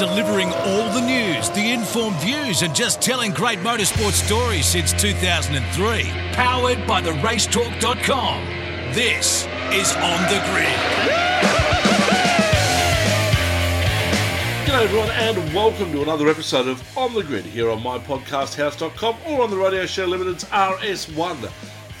delivering all the news, the informed views, and just telling great motorsport stories since 2003. Powered by the racetalk.com. This is On the Grid. G'day everyone and welcome to another episode of On the Grid here on mypodcasthouse.com or on the Radio Show Limited's RS1.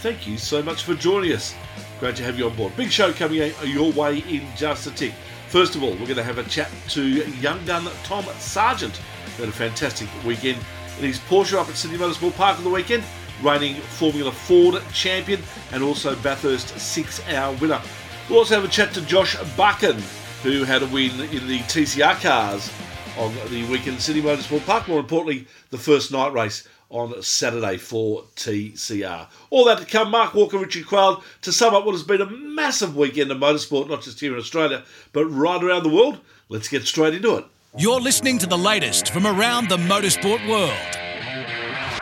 Thank you so much for joining us. Great to have you on board. Big show coming your way in just a tick. First of all, we're going to have a chat to young gun Tom Sargent. Had a fantastic weekend in his Porsche up at Sydney Motorsport Park on the weekend, reigning Formula Ford champion and also Bathurst six hour winner. We'll also have a chat to Josh Buchan, who had a win in the TCR cars on the weekend at Sydney Motorsport Park. More importantly, the first night race on Saturday for TCR. All that to come. Mark Walker, Richard Crowd to sum up what has been a massive weekend of motorsport, not just here in Australia, but right around the world. Let's get straight into it. You're listening to the latest from around the motorsport world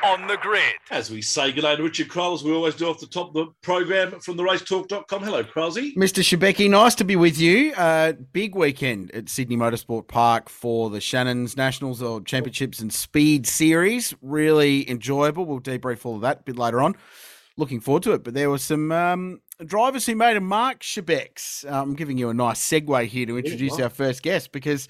on the grid. As we say good day to Richard Craill, we always do off the top of the program from the racetalk.com. Hello, Kralsey. Mr. Shebeki, nice to be with you. Uh, big weekend at Sydney Motorsport Park for the Shannon's Nationals or Championships and Speed Series. Really enjoyable. We'll debrief all of that a bit later on. Looking forward to it. But there were some um, drivers who made a mark, Shebex. Uh, I'm giving you a nice segue here to introduce our first guest because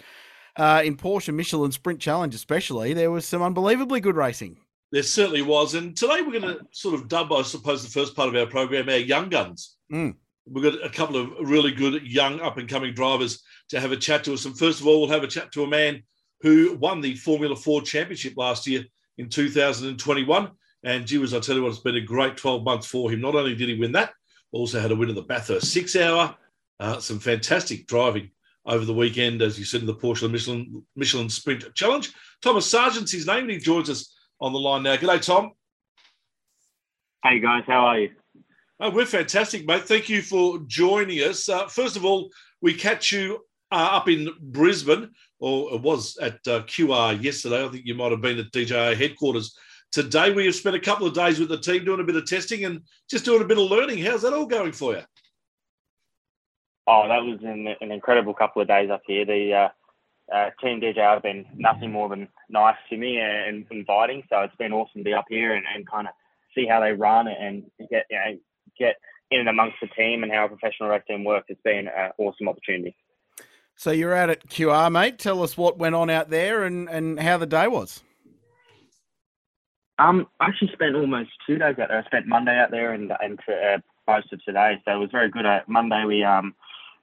uh, in Porsche Michelin Sprint Challenge, especially, there was some unbelievably good racing. There certainly was. And today we're going to sort of dub, I suppose, the first part of our program, our young guns. Mm. We've got a couple of really good young up and coming drivers to have a chat to us. And first of all, we'll have a chat to a man who won the Formula Four Championship last year in 2021. And gee whiz, I tell you what, it's been a great 12 months for him. Not only did he win that, also had a win of the Bathurst six hour, uh, some fantastic driving over the weekend, as you said, in the Porsche Michelin, Michelin Sprint Challenge. Thomas Sargent's his name, and he joins us on the line now. G'day, Tom. Hey guys, how are you? Oh, we're fantastic, mate. Thank you for joining us. Uh, first of all, we catch you uh, up in Brisbane, or it was at uh, QR yesterday. I think you might have been at DJR headquarters today. We have spent a couple of days with the team doing a bit of testing and just doing a bit of learning. How's that all going for you? Oh, that was an, an incredible couple of days up here. The uh, Team DJR have been nothing more than nice to me and, inviting. So it's been awesome to be up here and, and kind of see how they run and get you know get in and amongst the team and how a professional race team works. It's been an awesome opportunity. So you're out at QR, mate. Tell us what went on out there and, and how the day was. Um, I actually spent almost two days out there. I spent Monday out there and and uh, most of today, so it was very good. Uh, Monday we um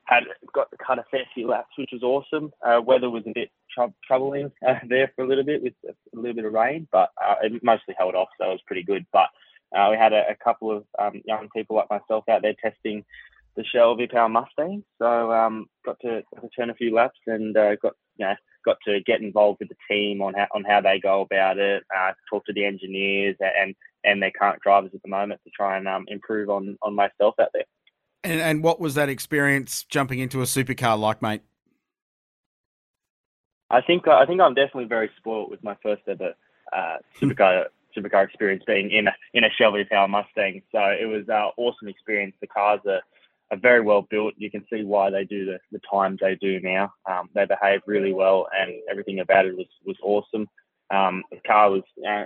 had got kind of fair few laps, which was awesome. Uh, weather was a bit tr- troubling uh, there for a little bit with a little bit of rain, but uh, it mostly held off, so it was pretty good. But uh, we had a, a couple of um, young people like myself out there testing the Shell V-Power Mustang, so um, got to, turn a few laps and uh, got you know got to get involved with the team on how on how they go about it, uh, talk to the engineers and and their current drivers at the moment to try and um, improve on on myself out there. And, and what was that experience jumping into a supercar like, mate? I think I think I'm definitely very spoilt with my first ever uh, supercar supercar experience being in a in a Shell V-Power Mustang. So it was an awesome experience. The cars are, are very well built. You can see why they do the, the times they do now. Um, they behave really well, and everything about it was was awesome. Um, the car was uh,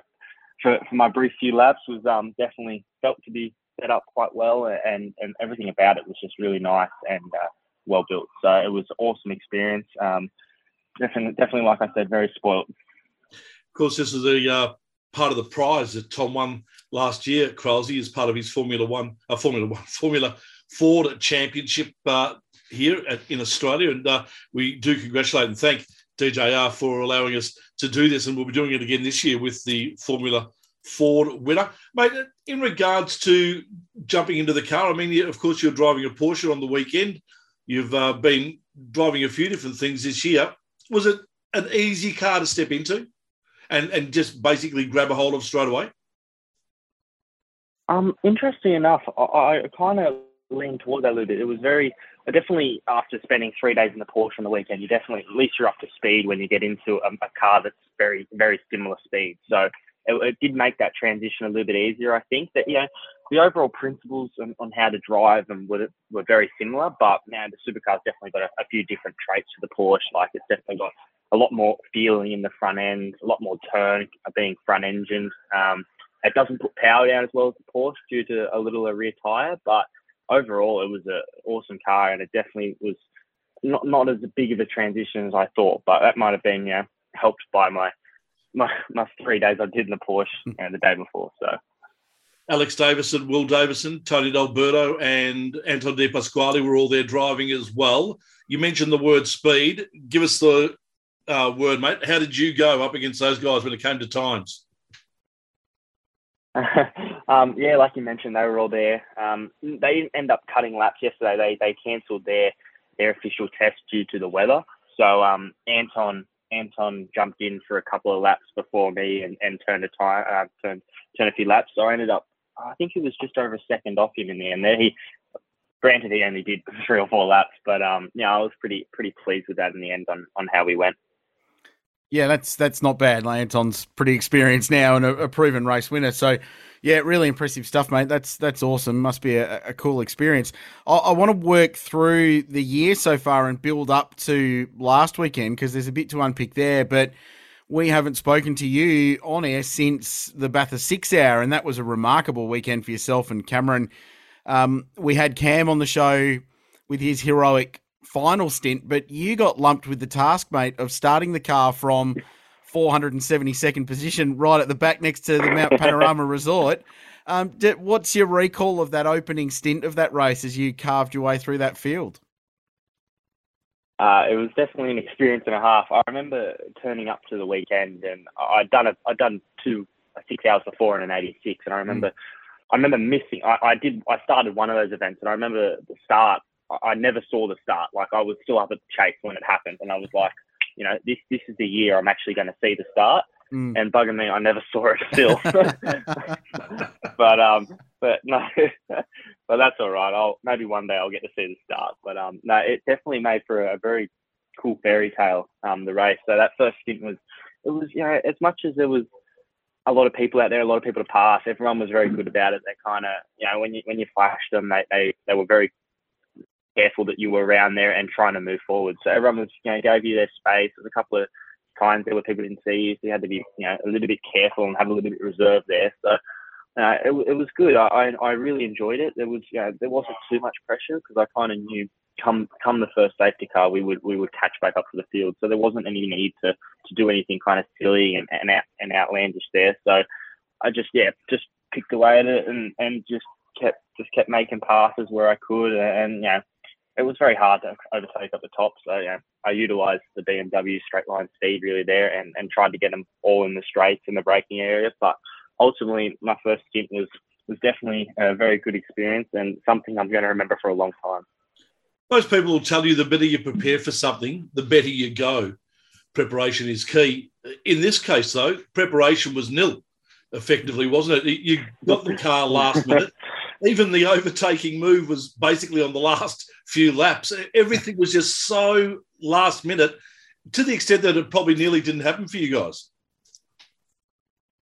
for for my brief few laps was um, definitely felt to be set up quite well, and and everything about it was just really nice and uh, well built. So it was an awesome experience. Um, definitely, definitely, like I said, very spoiled. Of course, this is the uh, part of the prize that Tom won last year at Kralsey as part of his Formula One, uh, Formula One, Formula Ford Championship uh, here at, in Australia, and uh, we do congratulate and thank DJR for allowing us to do this, and we'll be doing it again this year with the Formula Ford winner. Mate, in regards to jumping into the car, I mean, of course, you're driving a Porsche on the weekend. You've uh, been driving a few different things this year. Was it an easy car to step into and, and just basically grab a hold of straight away? Um, interesting enough, I, I kind of leaned towards that a little bit. It was very, definitely after spending three days in the Porsche on the weekend, you definitely, at least you're up to speed when you get into a, a car that's very, very similar speed. So it, it, did make that transition a little bit easier. I think that you know the overall principles on, on how to drive them were, were very similar, but now the supercar's definitely got a, a, few different traits to the Porsche. Like it's definitely got a lot more feeling in the front end, a lot more turn, being front engined. Um, it doesn't put power down as well as the Porsche due to a little rear tire, but overall it was an awesome car and it definitely was not not as big of a transition as I thought, but that might have been yeah helped by my my, my three days I did in the Porsche you know, the day before. So Alex Davison, Will Davison, Tony D'Alberto, and Anton De Pasquale were all there driving as well. You mentioned the word speed. Give us the uh, word, mate. How did you go up against those guys when it came to times? um, yeah, like you mentioned, they were all there. Um, they didn't end up cutting laps yesterday. They they cancelled their their official test due to the weather. So um, Anton Anton jumped in for a couple of laps before me and, and turned a time uh, turned turned a few laps. So I ended up I think it was just over a second off him in the end. There he granted he only did three or four laps, but um yeah, I was pretty pretty pleased with that in the end on on how we went. Yeah, that's that's not bad. Anton's pretty experienced now and a, a, proven race winner. So, yeah, really impressive stuff, mate. That's that's awesome. Must be a, a cool experience. I, I, want to work through the year so far and build up to last weekend because there's a bit to unpick there. But we haven't spoken to you on air since the Bathurst Six Hour, and that was a remarkable weekend for yourself and Cameron. Um, we had Cam on the show with his heroic final stint, but you got lumped with the task, mate, of starting the car from 472nd position right at the back next to the Mount Panorama Resort. Um, what's your recall of that opening stint of that race as you carved your way through that field? Uh, it was definitely an experience and a half. I remember turning up to the weekend and I'd done a, I'd done two six hours before in an 86, and I remember, mm. I remember missing. I, I did. I started one of those events, and I remember the start I never saw the start. Like I was still up at the Chase when it happened, and I was like, you know, this this is the year I'm actually going to see the start. Mm. And bugging me, I never saw it still. but um, but no, but that's all right. I'll maybe one day I'll get to see the start. But um, no, it definitely made for a, a very cool fairy tale. Um, the race. So that first stint was, it was you know, as much as there was a lot of people out there, a lot of people to pass. Everyone was very good about it. They kind of, you know, when you when you flashed them, they, they they were very careful that you were around there and trying to move forward. So everyone was, you know, gave you their space. There's a couple of times there were people didn't see you, so you had to be, you know, a little bit careful and have a little bit reserved there. So uh, it, it was good. I, I really enjoyed it. There was, you know, there wasn't too much pressure because I kind of knew come come the first safety car, we would we would catch back up to the field. So there wasn't any need to to do anything kind of silly and and, out, and outlandish there. So I just yeah just picked away at it and and just kept just kept making passes where I could and you know it was very hard to overtake at the top. So yeah, I utilised the BMW straight line speed really there and, and tried to get them all in the straights in the braking area. But ultimately, my first stint was was definitely a very good experience and something I'm going to remember for a long time. Most people will tell you the better you prepare for something, the better you go. Preparation is key. In this case, though, preparation was nil, effectively, wasn't it? You got the car last minute. Even the overtaking move was basically on the last few laps. Everything was just so last minute to the extent that it probably nearly didn't happen for you guys.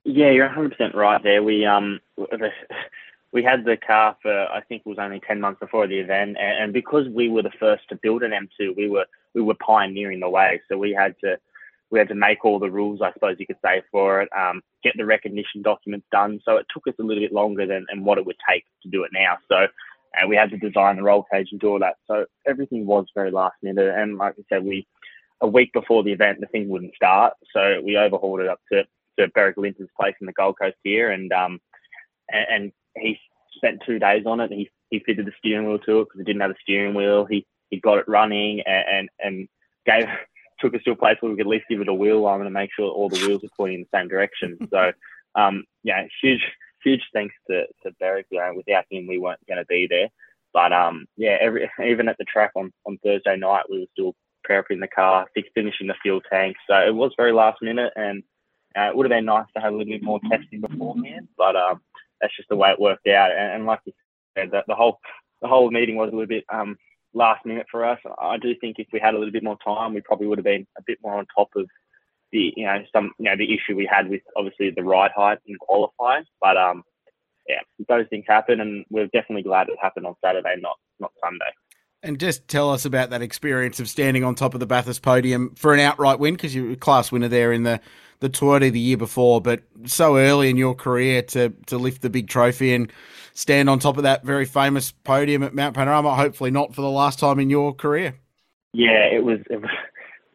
Yeah, you're 100% right there. We um we had the car for I think it was only 10 months before the event and, because we were the first to build an M2, we were we were pioneering the way. So we had to we had to make all the rules, I suppose you could say, for it, um, get the recognition documents done. So it took us a little bit longer than what it would take to do it now. So and we had to design the roll cage and do all that. So everything was very last minute. And like I said, we a week before the event, the thing wouldn't start, so we overhauled it up to to Beric Lynton's place in the Gold Coast here, and um and, and he spent two days on it. He he fitted the steering wheel to it because it didn't have a steering wheel. He he got it running and and, and gave took us to a place where we could at least give it a wheel arm and make sure all the wheels are pointing in the same direction. So um yeah, huge huge thanks to, to Beric. You know, without him, we weren't going to be there. But um, yeah, every, even at the track on, on Thursday night, we were still prepping the car, finishing the fuel tank. So it was very last minute, and uh, it would have been nice to have a little bit more testing beforehand. But um, that's just the way it worked out. And, and like you said, the, the whole the whole meeting was a little bit um, last minute for us. I do think if we had a little bit more time, we probably would have been a bit more on top of the you know some you know the issue we had with obviously the ride height in qualifying. But um, yeah, those things happen, and we're definitely glad it happened on Saturday, not not Sunday. And just tell us about that experience of standing on top of the Bathurst podium for an outright win, because you were a class winner there in the, the Toyota the year before, but so early in your career to, to lift the big trophy and stand on top of that very famous podium at Mount Panorama, hopefully not for the last time in your career. Yeah, it was, it was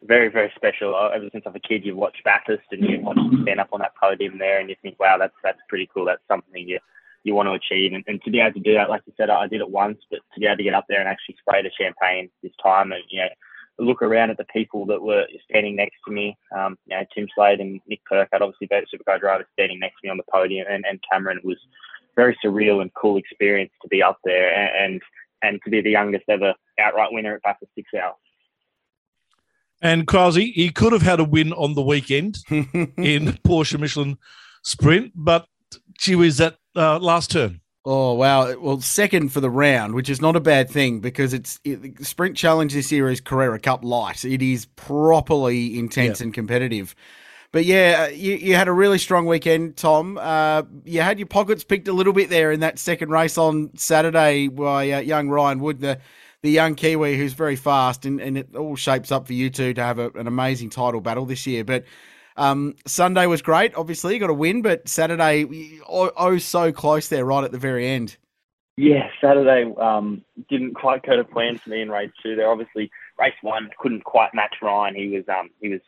very, very special. Uh, ever since I was a kid, you watch Bathurst and you watch stand up on that podium there and you think, wow, that's, that's pretty cool. That's something you, you want to achieve. And, and to be able to do that, like you said, I did it once, but to be able to get up there and actually spray the champagne this time and, you know, look around at the people that were standing next to me, um, you know, Tim Slade and Nick Percat, obviously both supercar drivers standing next to me on the podium and, and Cameron was very surreal and cool experience to be up there and, and, and to be the youngest ever outright winner at Bathurst Six Hours. And Krause, he could have had a win on the weekend in Porsche Michelin Sprint, but gee whiz, that uh, last turn. Oh wow! Well, second for the round, which is not a bad thing because it's it, Sprint Challenge this year is Carrera Cup light. It is properly intense and competitive. But yeah, uh, you, you had a really strong weekend, Tom. Uh, you had your pockets picked a little bit there in that second race on Saturday by uh, young Ryan Wood, the the young Kiwi who's very fast, and, and it all shapes up for you two to have a, an amazing title battle this year. But um, Sunday was great. Obviously, you got a win, but Saturday, oh, oh, so close there, right at the very end. Yeah, Saturday um, didn't quite go to plan for me in race two. There, obviously, race one couldn't quite match Ryan. He was um, he was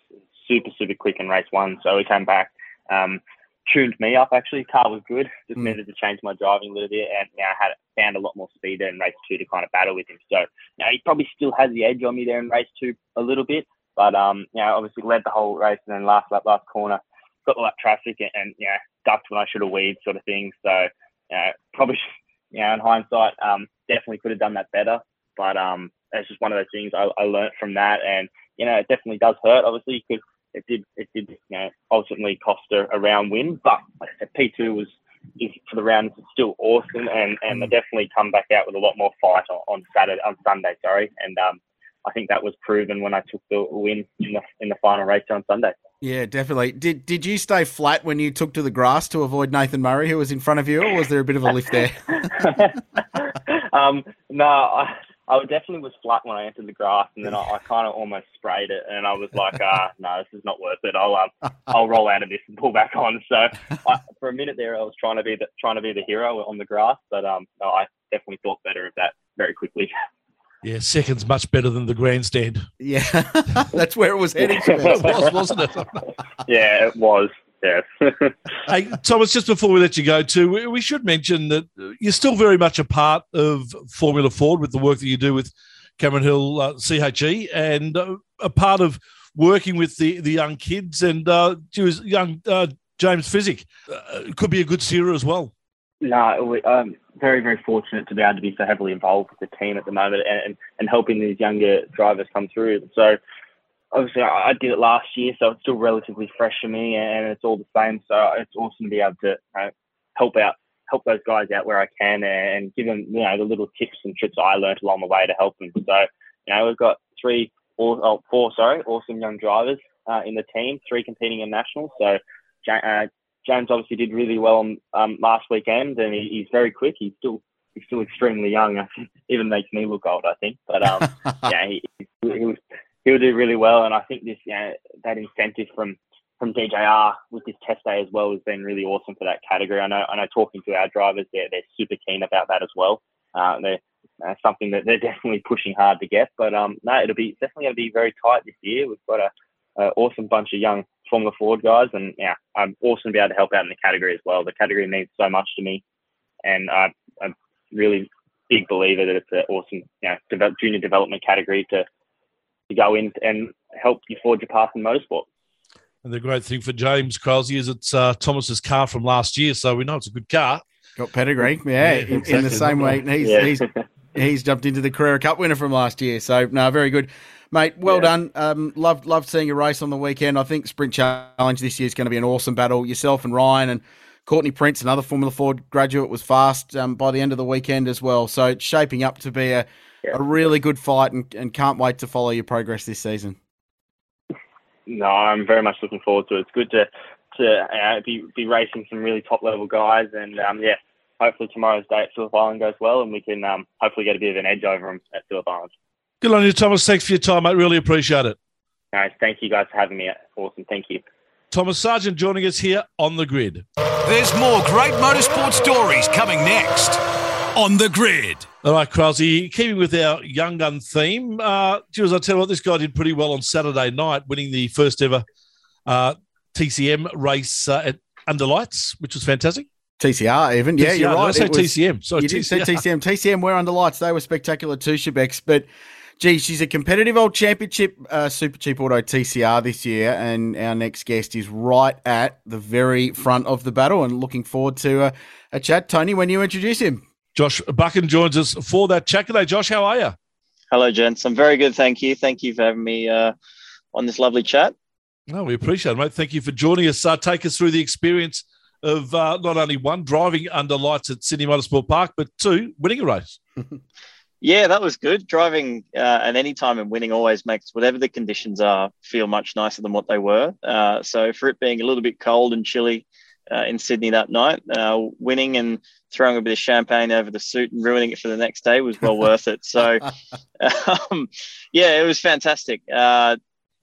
super super quick in race one, so he came back, um, tuned me up. Actually, car was good. Just mm. needed to change my driving a little bit, and you know, I had found a lot more speed there in race two to kind of battle with him. So you know, he probably still has the edge on me there in race two a little bit. But um, you know, obviously led the whole race and then last lap, last corner, got all that traffic and, and you know, ducked when I should have weaved, sort of thing. So you know, probably, you know, in hindsight, um, definitely could have done that better. But um, it's just one of those things I, I learned from that, and you know, it definitely does hurt, obviously, because it did, it did, you know, ultimately cost a, a round win. But like I said, P2 was is for the round is still awesome, and and they mm. definitely come back out with a lot more fight on, on Saturday, on Sunday, sorry, and um, I think that was proven when I took the win in the in the final race on Sunday. Yeah, definitely. Did did you stay flat when you took to the grass to avoid Nathan Murray, who was in front of you, or was there a bit of a lift there? um, no, I, I definitely was flat when I entered the grass, and then I, I kind of almost sprayed it, and I was like, ah, no, this is not worth it. I'll um, I'll roll out of this and pull back on. So I, for a minute there, I was trying to be the trying to be the hero on the grass, but um, no, I definitely thought better of that very quickly. Yeah, second's much better than the grandstand. Yeah, that's where it was heading. it was, wasn't it? yeah, it was. Yeah. hey, Thomas, just before we let you go, too, we should mention that you're still very much a part of Formula Ford with the work that you do with Cameron Hill uh, CHE and uh, a part of working with the, the young kids and uh, young uh, James Piszcyk. Uh, could be a good steerer as well. No, we, um, very, very fortunate to be able to be so heavily involved with the team at the moment and, and helping these younger drivers come through. So obviously I, did it last year, so it's still relatively fresh for me and it's all the same. So it's awesome to be able to help out, help those guys out where I can and give them, you know, the little tips and tricks I learned along the way to help them. So, you know, we've got three, or oh, four, sorry, awesome young drivers uh, in the team, three competing in nationals. So, uh, James obviously did really well on, um, last weekend, and he, he's very quick. He's still he's still extremely young. I even makes me look old, I think. But um, yeah, he, he was he'll do really well, and I think this know, that incentive from from DJR with this test day as well has been really awesome for that category. I know I know talking to our drivers, they're they're super keen about that as well. Uh, they're uh, something that they're definitely pushing hard to get. But um, no, it'll be definitely going to be very tight this year. We've got a, a awesome bunch of young Formula Ford guys, and yeah, I'm awesome to be able to help out in the category as well. The category means so much to me, and I, I'm really big believer that it's an awesome, you know, develop, junior development category to to go in and help you forge your path in motorsport. And the great thing for James Crosby is it's uh, Thomas's car from last year, so we know it's a good car. Got pedigree, yeah, yeah in, exactly. in, the same way he's, yeah. he's he's jumped into the Carrera Cup winner from last year. So no, very good. Mate, well yeah. done. Um, loved loved seeing your race on the weekend. I think Sprint Challenge this year is going to be an awesome battle. Yourself and Ryan and Courtney Prince, another Formula Ford graduate, was fast um, by the end of the weekend as well. So it's shaping up to be a, yeah. a really good fight and, and can't wait to follow your progress this season. No, I'm very much looking forward to it. It's good to to uh, be be racing some really top level guys, and um, yeah, hopefully tomorrow's day at Phillip Island goes well, and we can um, hopefully get a bit of an edge over them at Phillip Island. Good on you, Thomas. Thanks for your time, mate. Really appreciate it. Nice. Thank you guys for having me. Awesome. Thank you. Thomas Sargent joining us here on the grid. There's more great motorsport stories coming next on the grid. All right, Krause, keeping with our young gun theme, uh, Jules, I'll tell you what, this guy did pretty well on Saturday night, winning the first ever uh, TCM race uh, at Under Lights, which was fantastic. TCR even. TCR, Yeah, you're right. I say It was- TCM. Sorry, you did say TCR. TCM. TCM were under lights. They were spectacular too, Shebex. But gee, she's a competitive old championship uh, super cheap auto TCR this year, and our next guest is right at the very front of the battle. And looking forward to a, a chat, Tony, when you introduce him. Josh Buchan joins us for that chat. G'day, Josh. How are you? Hello, gents. I'm very good, thank you. Thank you for having me uh, on this lovely chat. No, we appreciate it, mate. Thank you for joining us. Uh, take us through the experience of uh, not only one, driving under lights at Sydney Motorsport Park, but two, winning a race. Yeah, that was good. Driving uh, at any time and winning always makes whatever the conditions are feel much nicer than what they were. Uh, so for it being a little bit cold and chilly uh, in Sydney that night, uh, winning and throwing a bit of champagne over the suit and ruining it for the next day was well worth it. So um, yeah, it was fantastic. Uh,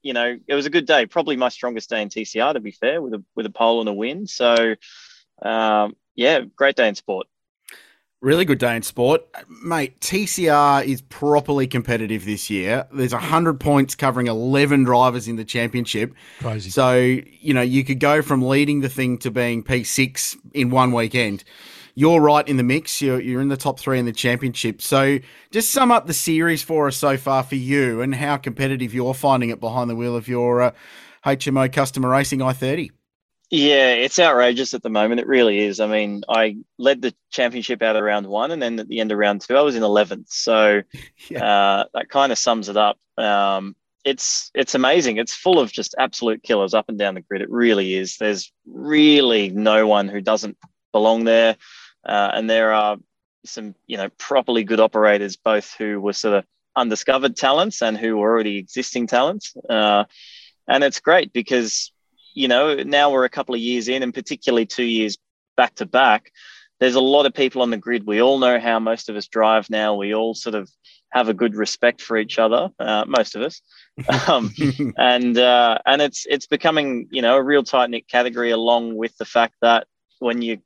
you know, it was a good day. Probably my strongest day in TCR, to be fair, with a with a pole and a win. So um, yeah, great day in sport. Really good day in sport. Mate, TCR is properly competitive this year. There's 100 points covering 11 drivers in the championship. Crazy. So, you know, you could go from leading the thing to being P6 in one weekend. You're right in the mix. You're, you're in the top three in the championship. So, just sum up the series for us so far for you and how competitive you're finding it behind the wheel of your uh, HMO Customer Racing i30. Yeah, it's outrageous at the moment. It really is. I mean, I led the championship out of round one, and then at the end of round two, I was in eleventh. So uh, that kind of sums it up. Um, it's it's amazing. It's full of just absolute killers up and down the grid. It really is. There's really no one who doesn't belong there, uh, and there are some you know properly good operators, both who were sort of undiscovered talents and who were already existing talents. Uh, and it's great because you know, now we're a couple of years in, and particularly two years back to back, there's a lot of people on the grid. We all know how most of us drive now. We all sort of have a good respect for each other, uh, most of us, um, and uh, and it's it's becoming you know a real tight knit category. Along with the fact that when you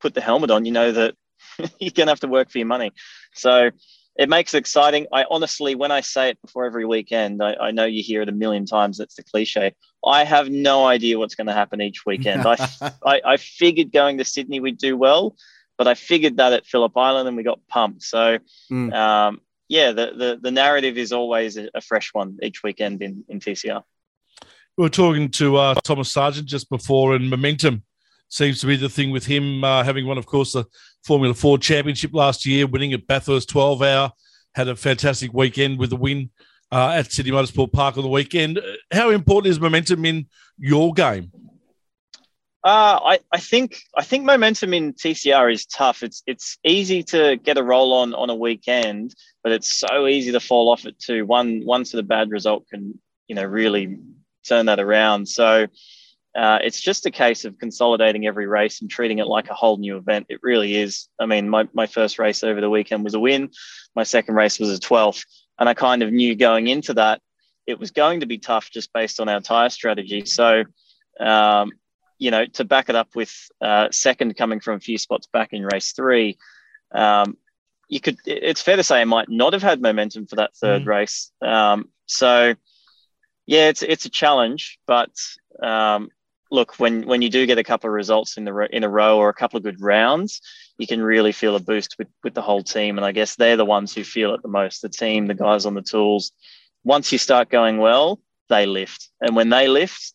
put the helmet on, you know that you're gonna have to work for your money. So it makes it exciting. I honestly, when I say it before every weekend, I, I know you hear it a million times. That's the cliche. I have no idea what's going to happen each weekend. I, I, I figured going to Sydney we'd do well, but I figured that at Phillip Island and we got pumped. So, Mm. um, yeah, the, the the narrative is always a, a fresh one each weekend in, in TCR. We were talking to uh, Thomas Sargent just before, and momentum seems to be the thing with him, uh, having won, of course, the Formula Ford Championship last year, winning at Bathurst 12 hour, had a fantastic weekend with a win uh, at Sydney Motorsport Park on the weekend. Uh, How important is momentum in your game? Uh, I, I think I think momentum in TCR is tough. It's it's easy to get a roll on on a weekend, but it's so easy to fall off it too. One one sort of bad result can you know really turn that around. So uh, it's just a case of consolidating every race and treating it like a whole new event. It really is. I mean, my, my first race over the weekend was a win. My second race was a 12th. And I kind of knew going into that it was going to be tough just based on our tire strategy. So, um, you know, to back it up with uh, second coming from a few spots back in race three, um, you could. It's fair to say I might not have had momentum for that third Mm. race. Um, so, yeah, it's it's a challenge, but um, look, when when you do get a couple of results in the ro- in a row or a couple of good rounds, you can really feel a boost with with the whole team. And I guess they're the ones who feel it the most. The team, the guys on the tools. Once you start going well, they lift, and when they lift,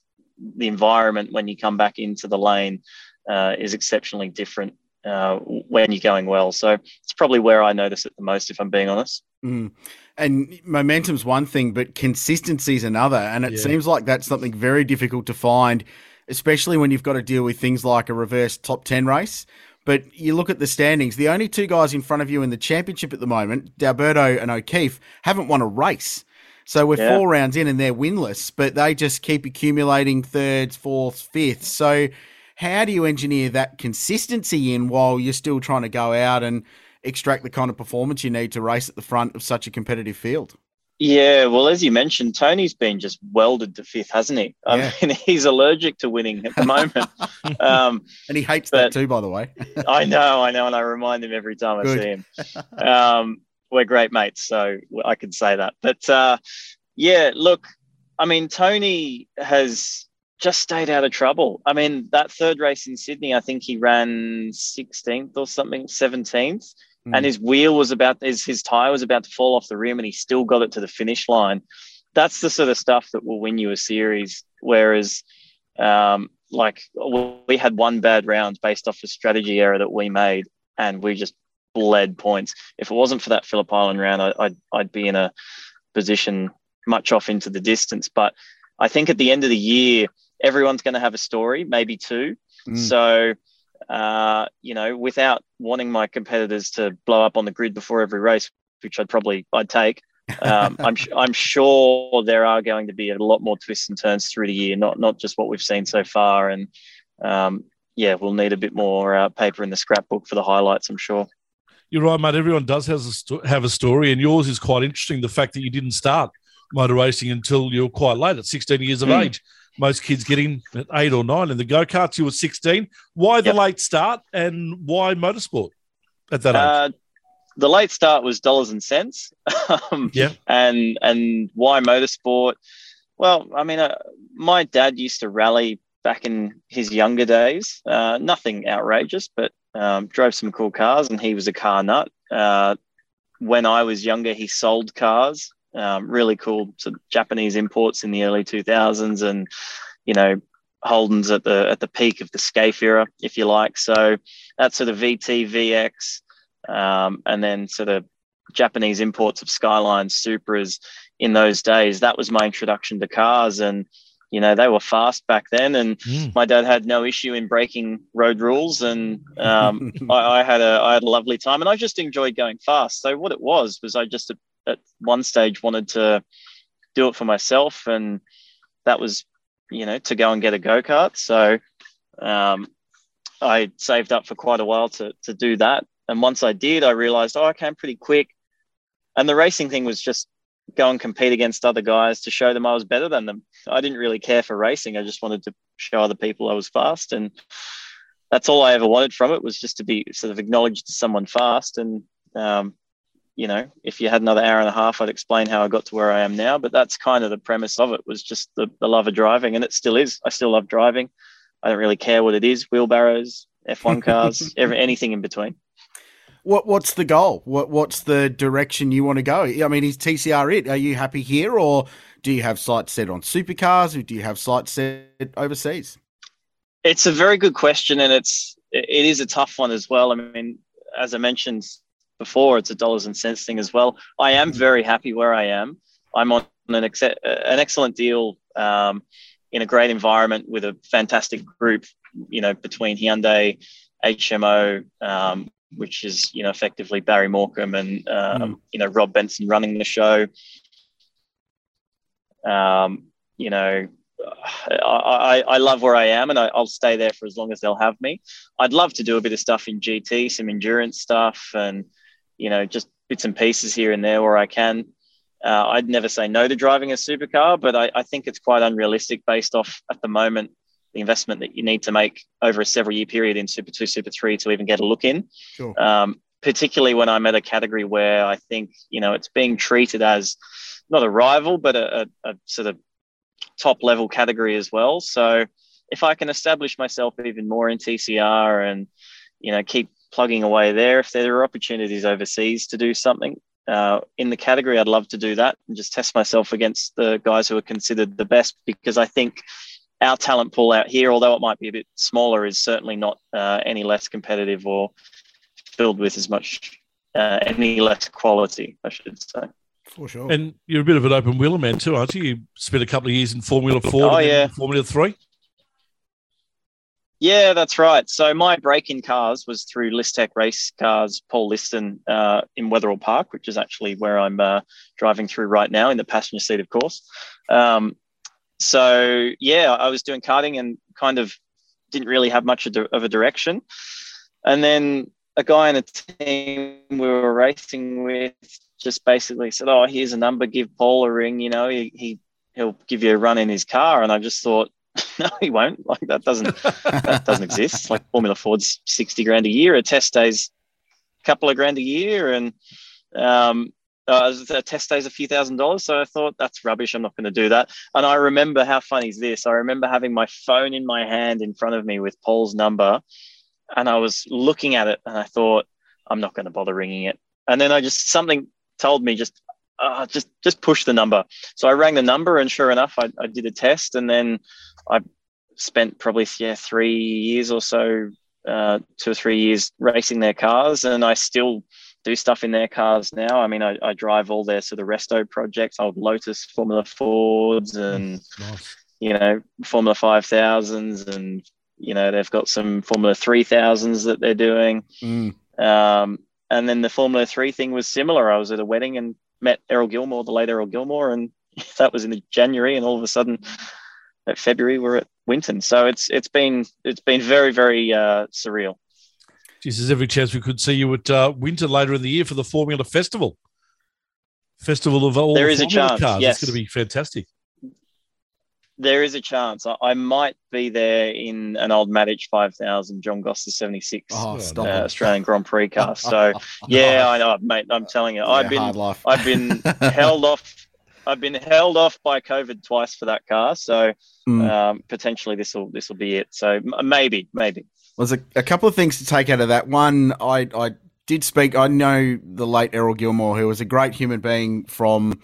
the environment when you come back into the lane uh, is exceptionally different uh, when you're going well. So it's probably where I notice it the most, if I'm being honest. Mm. And momentum's one thing, but consistency's another. And it Yeah. seems like that's something very difficult to find, especially when you've got to deal with things like a reverse top 10 race. But you look at the standings, the only two guys in front of you in the championship at the moment, D'Alberto and O'Keeffe, haven't won a race. So we're Yeah. four rounds in and they're winless, but they just keep accumulating thirds, fourths, fifths. So how do you engineer that consistency in while you're still trying to go out and extract the kind of performance you need to race at the front of such a competitive field? Yeah, well, as you mentioned, Tony's been just welded to fifth, hasn't he? I yeah. mean, he's allergic to winning at the moment. um, and he hates that too, by the way. I know, I know, and I remind him every time Good. I see him. Um, we're great mates, so I can say that. But uh, yeah, look, I mean, Tony has just stayed out of trouble. I mean, that third race in Sydney, I think he ran 16th or something, 17th and hmm. his wheel was about his his tire was about to fall off the rim, and he still got it to the finish line. That's the sort of stuff that will win you a series. Whereas, um, like we had one bad round based off a strategy error that we made, and we just bled points. If it wasn't for that Phillip Island round, I, I'd I'd be in a position much off into the distance. But I think at the end of the year, everyone's going to have a story, maybe two. Mm. So uh, you know, without wanting my competitors to blow up on the grid before every race, which I'd probably I'd take. Um, I'm I'm sure there are going to be a lot more twists and turns through the year, not not just what we've seen so far. And um, yeah, we'll need a bit more uh, paper in the scrapbook for the highlights. I'm sure. You're right, mate. Everyone does have a, have a story, and yours is quite interesting. The fact that you didn't start motor racing until you're quite late at 16 years of mm. age most kids get in at eight or nine. In the go karts, you were 16. Why the yep. late start and why motorsport at that uh, age? the late start was dollars and cents. um, yeah. And, and why motorsport? Well, I mean, uh, my dad used to rally back in his younger days. Uh, nothing outrageous, but um, drove some cool cars and he was a car nut. Uh, when I was younger, he sold cars um, really cool sort of Japanese imports in the early 2000s, and you know Holden's at the at the peak of the Skaife era, if you like. So that's sort of VT, VX, um, and then sort of Japanese imports of Skyline Supras in those days. That was my introduction to cars, and you know they were fast back then, and mm. my dad had no issue in breaking road rules, and um, I, I, had a I had a lovely time, and I just enjoyed going fast. So what it was was I just at one stage wanted to do it for myself, and that was, you know, to go and get a go kart. So um, I saved up for quite a while to to do that. And once I did, I realized, oh, I came pretty quick. And the racing thing was just go and compete against other guys to show them I was better than them. I didn't really care for racing. I just wanted to show other people I was fast. And that's all I ever wanted from it was just to be sort of acknowledged as someone fast. And um, you know, if you had another hour and a half, I'd explain how I got to where I am now. But that's kind of the premise of it was just the, the love of driving, and it still is. I still love driving. I don't really care what it is: wheelbarrows, F1 cars, every, anything in between. What What's the goal? What What's the direction you want to go? I mean, is TCR it? Are you happy here, or do you have sights set on supercars, or do you have sights set overseas? It's a very good question, and it's it is a tough one as well. I mean, as I mentioned, before, it's a dollars and cents thing as well. I am mm-hmm. very happy where I am. I'm on an, ex- an excellent deal um, in a great environment with a fantastic group, you know, between Hyundai, HMO, um, which is, you know, effectively Barry Morcom and, um, mm. you know, Rob Benson running the show. Um, you know, I, I, love where I am and I, will stay there for as long as they'll have me. I'd love to do a bit of stuff in GT, some endurance stuff, and you know, just bits and pieces here and there where I can. Uh, I'd never say no to driving a supercar, but I, I, think it's quite unrealistic based off at the moment the investment that you need to make over a several year period in Super 2, Super 3 to even get a look in. Sure. Um, particularly when I'm at a category where I think, you know, it's being treated as not a rival, but a, a, a sort of top level category as well. So if I can establish myself even more in TCR and, you know, keep plugging away there. If there are opportunities overseas to do something uh, in the category, I'd love to do that and just test myself against the guys who are considered the best because I think our talent pool out here, although it might be a bit smaller, is certainly not uh, any less competitive or filled with as much uh, any less quality, I should say. For sure. And you're a bit of an open wheeler man too, aren't you? You spent a couple of years in Formula Four, oh, yeah. Formula Three. Yeah, that's right. So my break-in cars was through Listec Race Cars, Paul Liston uh, in Wetherill Park, which is actually where I'm uh, driving through right now in the passenger seat, of course. Um, so yeah, I was doing karting and kind of didn't really have much of a direction. And then a guy in a team we were racing with just basically said, "Oh, here's a number. Give Paul a ring. You know, he, he he'll give you a run in his car." And I just thought, no, he won't. Like that doesn't that doesn't exist. Like Formula Ford's sixty grand a year. A test day's a couple of grand a year, and um, uh, a test day's a few thousand dollars. So I thought that's rubbish. I'm not going to do that. And I remember how funny is this? I remember having my phone in my hand in front of me with Paul's number, and I was looking at it, and I thought I'm not going to bother ringing it. And then I just something told me just uh, just just push the number. So I rang the number, and sure enough, I, I did a test, and then I spent probably yeah three years or so, uh, two or three years racing their cars, and I still do stuff in their cars now. I mean, I, I drive all their sort of resto projects, old Lotus Formula Fords, and nice. you know Formula Five Thousands, and you know they've got some Formula Three Thousands that they're doing. Mm. Um, and then the Formula Three thing was similar. I was at a wedding and met Errol Gilmore, the late Errol Gilmore, and that was in January, and all of a sudden, at February, we're at Winton. So it's it's been it's been very very uh, surreal. There's every chance we could see you at uh, Winton later in the year for the Formula Festival. Festival of all there the is a chance, cars. Yes. It's going to be fantastic. There is a chance. I, I, might be there in an old Matich 5000 John Gosser 76 oh, uh, Australian Grand Prix car. So, yeah, I know, mate. I'm telling you, yeah, I've been I've been held off. I've been held off by COVID twice for that car. So, mm. um, potentially this will this will be it. So maybe, maybe. There's a, a couple of things to take out of that. One, I, I did speak. I know the late Errol Gilmore, who was a great human being from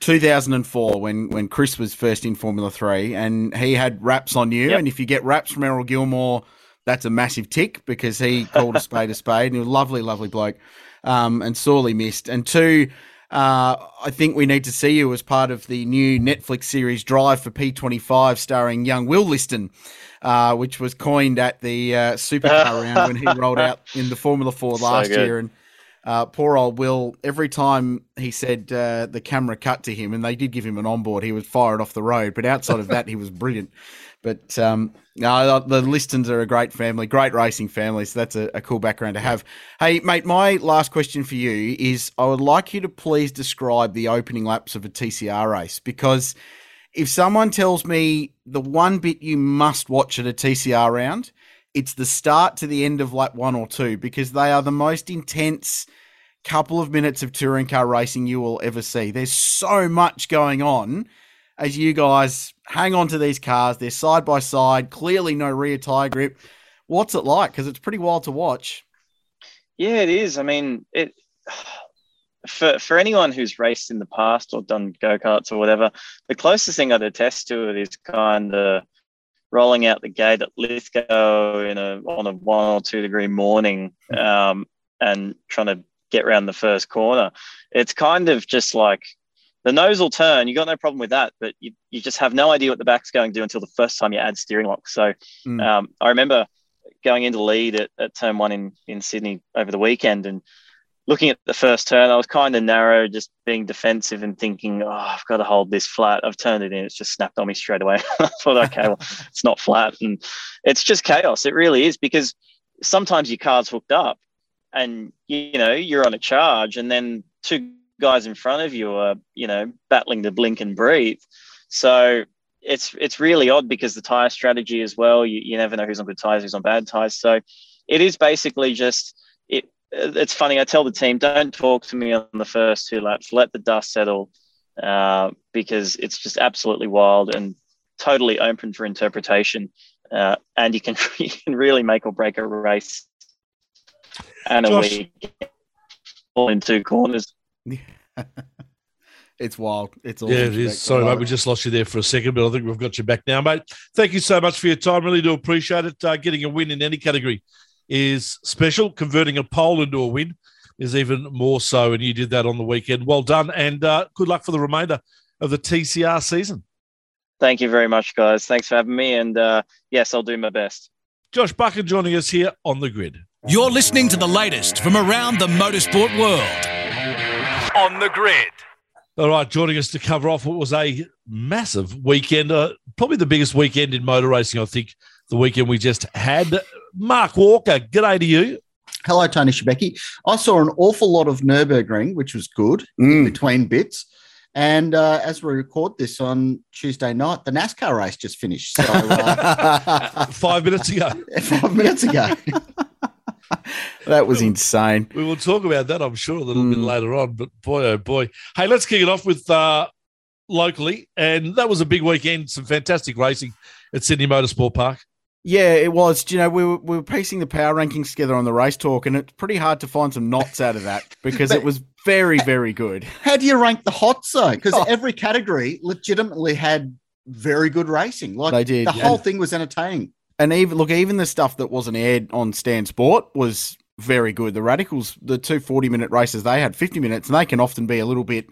2004 when when Chris was first in Formula Three, and he had raps on you. Yep. And if you get raps from Errol Gilmore, that's a massive tick because he called a spade a spade, and he was a lovely, lovely bloke, um, and sorely missed. And two. Uh, I think we need to see you as part of the new Netflix series Drive for P25, starring young Will Liston, uh, which was coined at the uh, Supercar round when he rolled out in the Formula Four last year. And uh, poor old Will, every time he said uh, the camera cut to him, and they did give him an onboard, he was fired off the road. But outside of that, he was brilliant. But um, no, the Listons are a great family, great racing family. So that's a, a, cool background to have. Hey, mate, my last question for you is I would like you to please describe the opening laps of a TCR race because if someone tells me the one bit you must watch at a TCR round, it's the start to the end of lap one or two because they are the most intense couple of minutes of touring car racing you will ever see. There's so much going on as you guys hang on to these cars. They're side by side, clearly no rear tire grip. What's it like? Because it's pretty wild to watch. Yeah, it is. I mean, it for for anyone who's raced in the past or done go karts or whatever, the closest thing I'd attest to it is kind of rolling out the gate at Lithgow in a on a one or two degree morning, um, and trying to get around the first corner. It's kind of just like the nose will turn. You got no problem with that, but you, you just have no idea what the back's going to do until the first time you add steering lock. So mm. um, I remember going into lead at, at turn one in, in Sydney over the weekend and looking at the first turn, I was kind of narrow, just being defensive and thinking, oh, I've got to hold this flat. I've turned it in. It's just snapped on me straight away. I thought, okay, well, it's not flat. And it's just chaos. It really is because sometimes your car's hooked up and, you know, you're on a charge and then two guys in front of you are, you know, battling to blink and breathe. So it's it's really odd because the tire strategy as well, you, you never know who's on good tires, who's on bad tires. So it is basically just it it's funny. I tell the team, don't talk to me on the first two laps. Let the dust settle, uh, because it's just absolutely wild and totally open for interpretation. Uh, and you can you can really make or break a race and a week all in two corners. it's wild. It's all yeah, it is. Sorry, mate, we just lost you there for a second, but I think we've got you back now, mate. Thank you so much for your time. Really do appreciate it. Uh, getting a win in any category is special. Converting a pole into a win is even more so, and you did that on the weekend. Well done, and uh, good luck for the remainder of the TCR season. Thank you very much, guys. Thanks for having me, and uh, yes, I'll do my best. Josh Buchan joining us here on the grid. You're listening to the latest from around the motorsport world on the grid. All right, joining us to cover off what was a massive weekend, uh, probably the biggest weekend in motor racing, I think, the weekend we just had. Mark Walker, g'day to you. Hello, Tony Shebeki. I saw an awful lot of Nurburgring, which was good mm. between bits. And uh, as we record this on Tuesday night, the NASCAR race just finished. So uh, five minutes ago. Five minutes ago. that was insane. We will talk about that, I'm sure, a little mm. bit later on. But boy, oh boy. Hey, let's kick it off with uh, locally. And that was a big weekend. Some fantastic racing at Sydney Motorsport Park. Yeah, it was. You know, we were, we were piecing the power rankings together on the race talk, and it's pretty hard to find some knots out of that because it was very, very good. How do you rank the hots though? Because oh. every category legitimately had very good racing. Like they did. The whole thing was entertaining. And even look, even the stuff that wasn't aired on Stan Sport was very good. The Radicals, the two 40 minute races, they had 50 minutes, and they can often be a little bit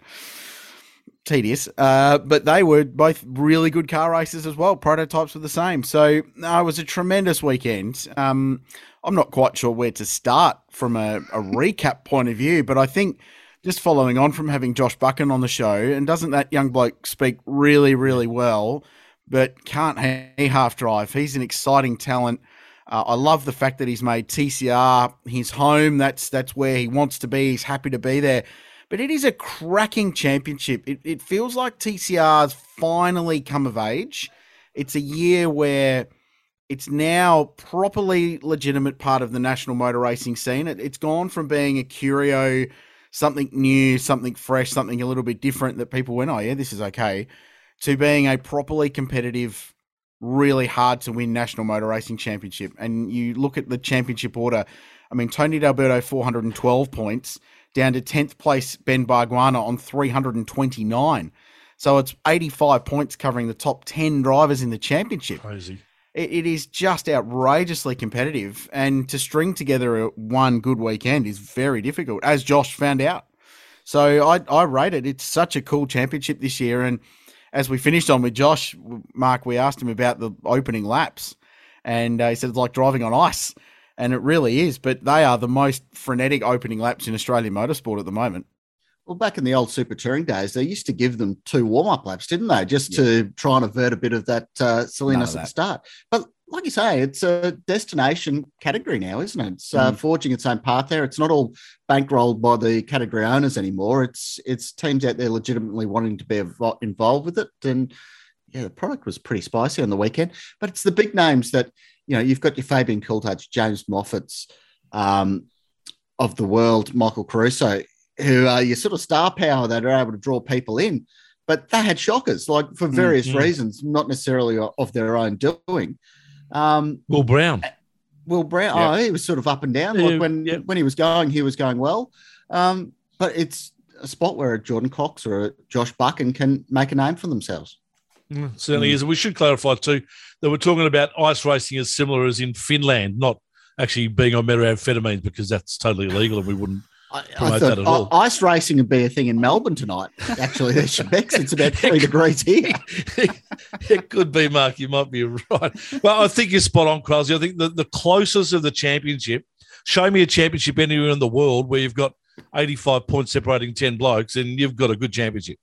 tedious. Uh, but they were both really good car races as well. Prototypes were the same. So no, it was a tremendous weekend. Um, I'm not quite sure where to start from a, a recap point of view, but I think just following on from having Josh Buchan on the show, and doesn't that young bloke speak really, really well? But can't he half drive? He's an exciting talent. Uh, I love the fact that he's made TCR his home. That's that's where he wants to be. He's happy to be there. But it is a cracking championship. It, it feels like TCR's finally come of age. It's a year where it's now properly legitimate part of the national motor racing scene. It, it's gone from being a curio something new, something fresh, something a little bit different that people went, oh, yeah, this is okay, to being a properly competitive, really hard to win national motor racing championship. And you look at the championship order, I mean, Tony D'Alberto, 412 points, down to 10th place, Ben Bargwanna on 329. So it's 85 points covering the top 10 drivers in the championship. Crazy it, it is just outrageously competitive, and to string together one good weekend is very difficult, as Josh found out. So I I rate it. It's such a cool championship this year, and as we finished on with Josh, Mark, we asked him about the opening laps, and uh, he said it's like driving on ice, and it really is. But they are the most frenetic opening laps in Australian motorsport at the moment. Well, back in the old Super Touring days, they used to give them two warm up laps, didn't they? Just yeah. to try and avert a bit of that uh, silliness at the start. But like you say, it's a destination category now, isn't it? It's uh, mm. forging its own path there. It's not all bankrolled by the category owners anymore. It's it's teams out there legitimately wanting to be involved with it. And yeah, the product was pretty spicy on the weekend. But it's the big names that you know. You've got your Fabian Coulthard, James Moffats um, of the world, Michael Caruso who are your sort of star power that are able to draw people in. But they had shockers, like for mm, various mm-hmm. reasons, not necessarily of their own doing. Um, Will Brown. Will Brown. Yep. Oh, he was sort of up and down. Yeah, like when yep. when he was going, he was going well. Um, but it's a spot where a Jordan Cox or a Josh Buchan can make a name for themselves. Mm, certainly mm. is. We should clarify too that we're talking about ice racing as similar as in Finland, not actually being on methamphetamines because that's totally illegal and we wouldn't I, I thought ice racing would be a thing in Melbourne tonight. Actually, there's Shebex. It's about three degrees here. it could be, Mark. You might be right. Well, I think you're spot on, Krause. I think the, the closest of the championship, show me a championship anywhere in the world where you've got 85 points separating 10 blokes and you've got a good championship.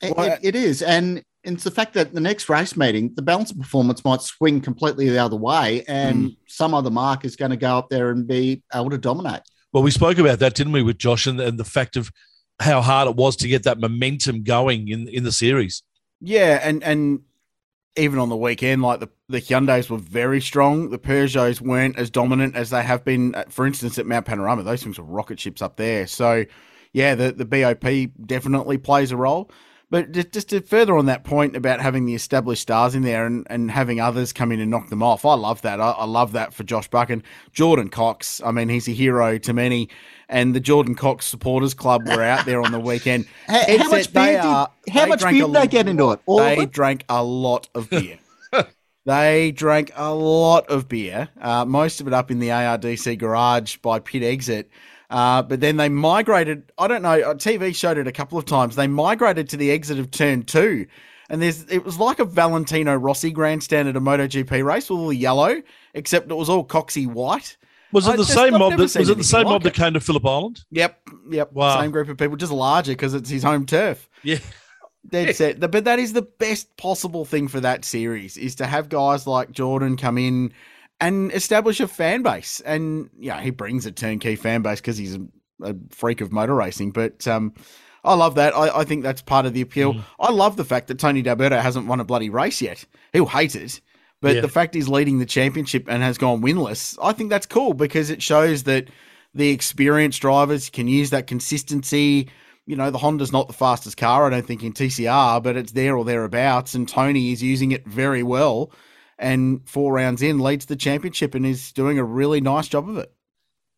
It, it, it is. And it's the fact that the next race meeting, the balance of performance might swing completely the other way, and mm. some other mark is going to go up there and be able to dominate. Well, we spoke about that, didn't we, with Josh and, and the fact of how hard it was to get that momentum going in in the series. Yeah, and and even on the weekend, like the the Hyundai's were very strong. The Peugeots weren't as dominant as they have been, at, for instance, at Mount Panorama. Those things are rocket ships up there. So, yeah, the the BOP definitely plays a role. But just, just to further on that point about having the established stars in there and, and having others come in and knock them off, I love that. I, I love that for Josh Buchan. Jordan Cox, I mean, he's a hero to many. And the Jordan Cox Supporters Club were out there on the weekend. how, how much beer did, how much beer did they get into it? All they drank a lot of beer. they drank a lot of beer, uh, most of it up in the ARDC garage by pit exit. Uh, but then they migrated. I don't know. Uh, TV showed it a couple of times. They migrated to the exit of turn two, and there's it was like a Valentino Rossi grandstand at a MotoGP race, with all yellow, except it was all coxy white. Was it I the same mob? That, was it the same like mob it. that came to Phillip Island? Yep, yep. Wow. Same group of people, just larger because it's his home turf. Yeah. dead set. But that is the best possible thing for that series is to have guys like Jordan come in and establish a fan base. And yeah, he brings a turnkey fan base because he's a, a, freak of motor racing. But um, I love that. I, I, think that's part of the appeal. Mm. I love the fact that Tony D'Alberto hasn't won a bloody race yet. He'll hate it. But yeah. the fact he's leading the championship and has gone winless, I think that's cool because it shows that the experienced drivers can use that consistency. You know, the Honda's not the fastest car, I don't think, in TCR, but it's there or thereabouts. And Tony is using it very well. And four rounds in, leads the championship and is doing a really nice job of it.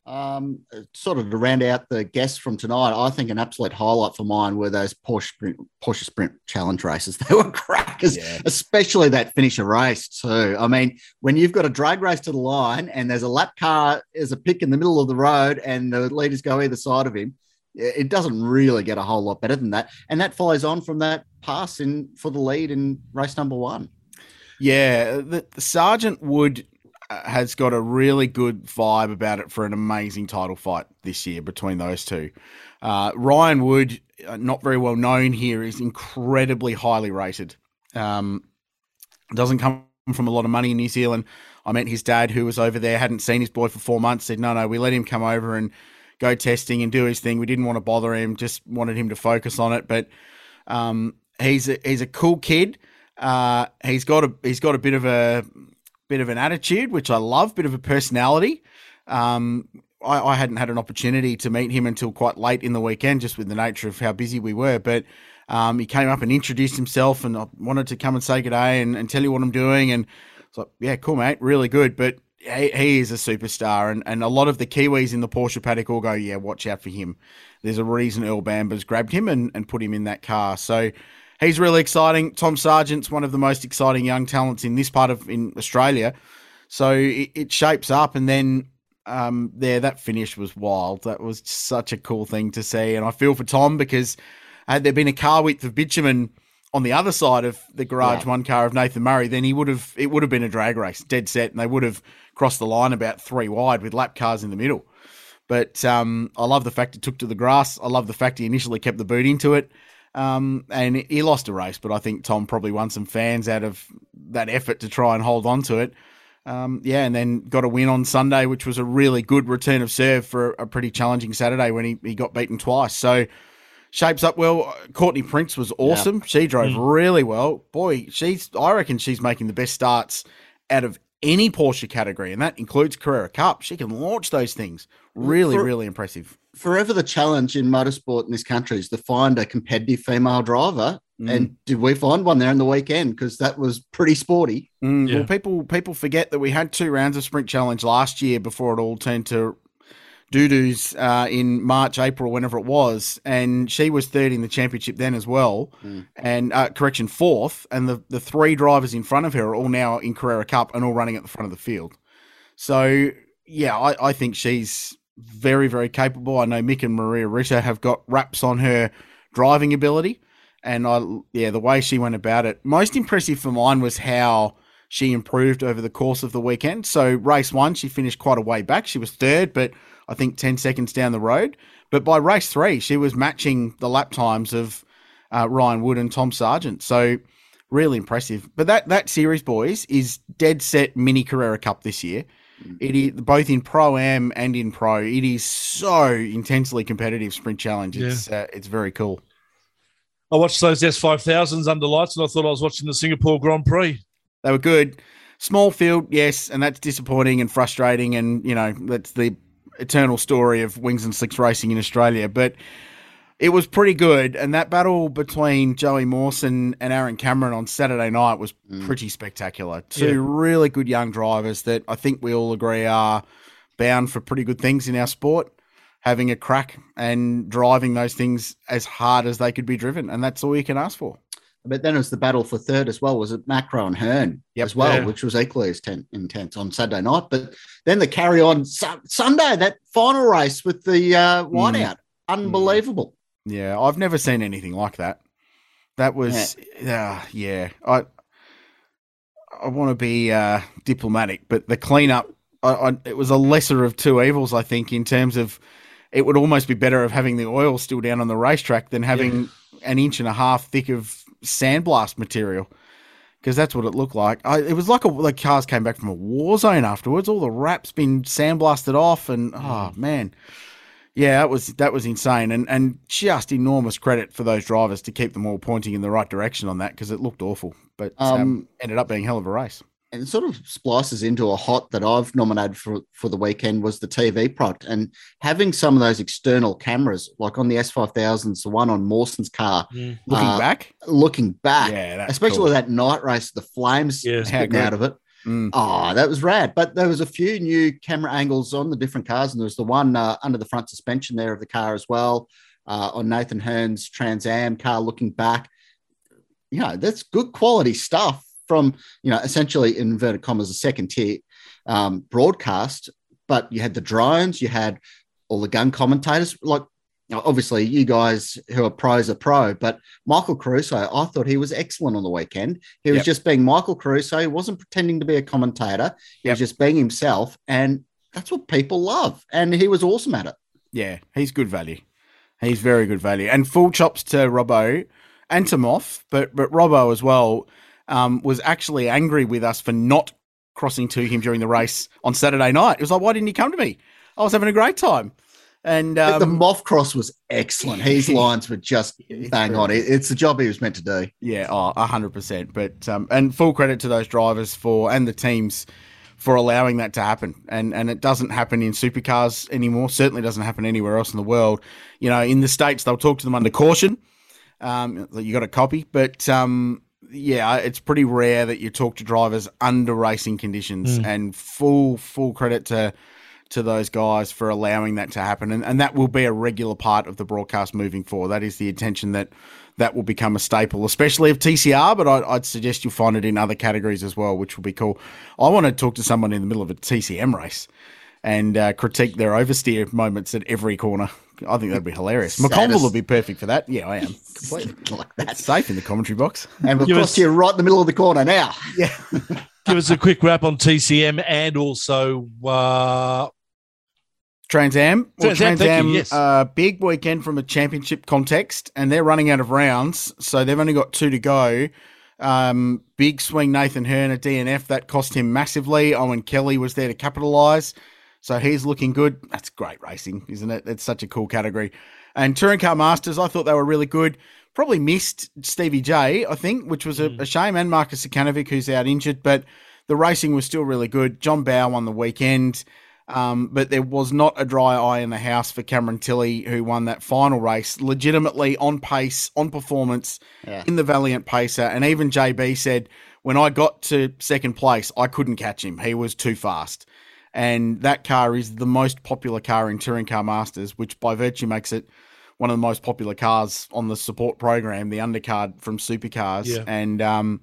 Um, sort of to round out the guests from tonight, I think an absolute highlight for mine were those Porsche Sprint, Porsche Sprint Challenge races. They were crackers, yeah. especially that finisher race too. I mean, when you've got a drag race to the line and there's a lap car, there's a pick in the middle of the road, and the leaders go either side of him, it doesn't really get a whole lot better than that. And that follows on from that pass in for the lead in race number one. Yeah, the, the Sargent Wood has got a really good vibe about it for an amazing title fight this year between those two. Uh, Ryan Wood, uh, not very well known here, is incredibly highly rated. Um, doesn't come from a lot of money in New Zealand. I met his dad, who was over there, hadn't seen his boy for four months. Said, "No, no, we let him come over and go testing and do his thing. We didn't want to bother him; just wanted him to focus on it." But um, he's a, he's a cool kid. Uh, he's got a he's got a bit of a bit of an attitude, which I love, bit of a personality. Um, I, I, hadn't had an opportunity to meet him until quite late in the weekend, just with the nature of how busy we were. But um, he came up and introduced himself, and I wanted to come and say good day and, and tell you what I'm doing. And it's like, yeah, cool, mate, really good. But he, he is a superstar, and, and a lot of the Kiwis in the Porsche paddock all go, yeah, watch out for him. There's a reason Earl Bamber's grabbed him and, and put him in that car. So he's really exciting. Tom Sargent's one of the most exciting young talents in this part of in Australia. So it, it shapes up, and then um, there that finish was wild. That was such a cool thing to see, and I feel for Tom because had there been a car width of bitumen on the other side of the garage yeah. one car of Nathan Murray, then he would have it would have been a drag race, dead set, and they would have crossed the line about three wide with lap cars in the middle. But um, I love the fact he took to the grass. I love the fact he initially kept the boot into it. Um, and he lost a race, but I think Tom probably won some fans out of that effort to try and hold on to it. Um, yeah, and then got a win on Sunday, which was a really good return of serve for a pretty challenging Saturday when he, he got beaten twice. So shapes up well. Courtney Prince was awesome. Yeah. She drove mm. really well. Boy, she's I reckon she's making the best starts out of any Porsche category, and that includes Carrera Cup. She can launch those things. Really, For, really impressive forever the challenge in motorsport in this country is to find a competitive female driver. Mm. And did we find one there in the weekend? Because that was pretty sporty. Mm, yeah. Well, people people forget that we had two rounds of sprint challenge last year before it all turned to doo-doos uh, in March, April, whenever it was, and she was third in the championship then as well, mm. and uh, correction fourth, and the the three drivers in front of her are all now in Carrera Cup and all running at the front of the field. So yeah, I, I think she's very, very capable. I know Mick and Maria Ritter have got raps on her driving ability. And I, yeah, the way she went about it. Most impressive for mine was how she improved over the course of the weekend. So, race one, she finished quite a way back. She was third, but I think 10 seconds down the road. But by race three, she was matching the lap times of uh, Ryan Wood and Tom Sargent. So, really impressive. But that, that series, boys, is dead set mini Carrera Cup this year. It is both in pro am and in pro. It is so intensely competitive sprint challenge. It's yeah. uh, it's very cool. I watched those S five thousands under lights, and I thought I was watching the Singapore Grand Prix. They were good. Small field, yes, and that's disappointing and frustrating, and you know that's the eternal story of wings and slicks racing in Australia. But it was pretty good. And that battle between Joey Mawson and Aaron Cameron on Saturday night was mm. pretty spectacular. Two yeah. really good young drivers that I think we all agree are bound for pretty good things in our sport, having a crack and driving those things as hard as they could be driven. And that's all you can ask for. But then it was the battle for third as well. Was it Macrow and Herne yep. as well, yeah. which was equally as ten, intense on Saturday night. But then the carry on su- Sunday, that final race with the uh, whiteout, mm. unbelievable. Yeah, I've never seen anything like that. That was, yeah, uh, yeah. I I want to be uh, diplomatic, but the cleanup, I, I, it was a lesser of two evils, I think, in terms of it would almost be better of having the oil still down on the racetrack than having yeah. an inch and a half thick of sandblast material because that's what it looked like. I, it was like a, the cars came back from a war zone afterwards. All the wraps been sandblasted off, and oh mm. man, yeah, that was that was insane, and and just enormous credit for those drivers to keep them all pointing in the right direction on that because it looked awful, but um, um, ended up being hell of a race and sort of splices into a hot that I've nominated for for the weekend was the TV product and having some of those external cameras, like on the S5000s, the one on Mawson's car, mm. looking uh, back, looking back, yeah, especially cool. that night race, the flames yeah, spitting out of it. Mm. Oh, that was rad. But there was a few new camera angles on the different cars, and there was the one uh, under the front suspension there of the car as well, uh, on Nathan Herne's Trans Am car looking back. You know, that's good quality stuff from you know essentially inverted commas a second tier um, broadcast, but you had the drones, you had all the gun commentators. Like obviously, you guys who are pros are pro, but Michael Caruso, I thought he was excellent on the weekend. He was yep. just being Michael Caruso. He wasn't pretending to be a commentator. He yep. was just being himself, and that's what people love. And he was awesome at it. Yeah, he's good value. He's very good value, and full chops to Robbo and to Moff, but but Robbo as well um, was actually angry with us for not crossing to him during the race on Saturday night. It was like, why didn't he come to me? I was having a great time. And um, the Moff cross was excellent. His lines were just bang on. It's the job he was meant to do. Yeah, oh, 100%. But um, and full credit to those drivers for and the teams for allowing that to happen. And and it doesn't happen in supercars anymore. Certainly doesn't happen anywhere else in the world. You know, in the states they'll talk to them under caution. Um, you got a copy, but um, yeah, it's pretty rare that you talk to drivers under racing conditions, mm. and full full credit to to those guys for allowing that to happen, and and that will be a regular part of the broadcast moving forward. That is the intention that that will become a staple, especially of TCR. But I'd, I'd suggest you'll find it in other categories as well, which will be cool. I want to talk to someone in the middle of a TCM race and uh, critique their oversteer moments at every corner. I think that'd be hilarious. McConville would be perfect for that. Yeah, I am. Completely. like that. safe in the commentary box. And of course, you're right in the middle of the corner now. Yeah. Give us a quick wrap on TCM and also uh... Trans Am. Well, Trans Am, yes. uh, big weekend from a championship context, and they're running out of rounds, so they've only got two to go. Um, big swing Nathan Herne at DNF that cost him massively. Owen Kelly was there to capitalise. So he's looking good. That's great racing, isn't it? It's such a cool category. And Touring Car Masters, I thought they were really good. Probably missed Stevie J, I think, which was a, mm. a shame, and Marcus Zukanovic, who's out injured, but the racing was still really good. John Bowe on the weekend, um, but there was not a dry eye in the house for Cameron Tilley, who won that final race legitimately on pace, on performance yeah. in the Valiant Pacer. And even JB said, when I got to second place, I couldn't catch him. He was too fast and that car is the most popular car in Touring Car Masters, which by virtue makes it one of the most popular cars on the support program, the undercard from Supercars. Yeah. And um,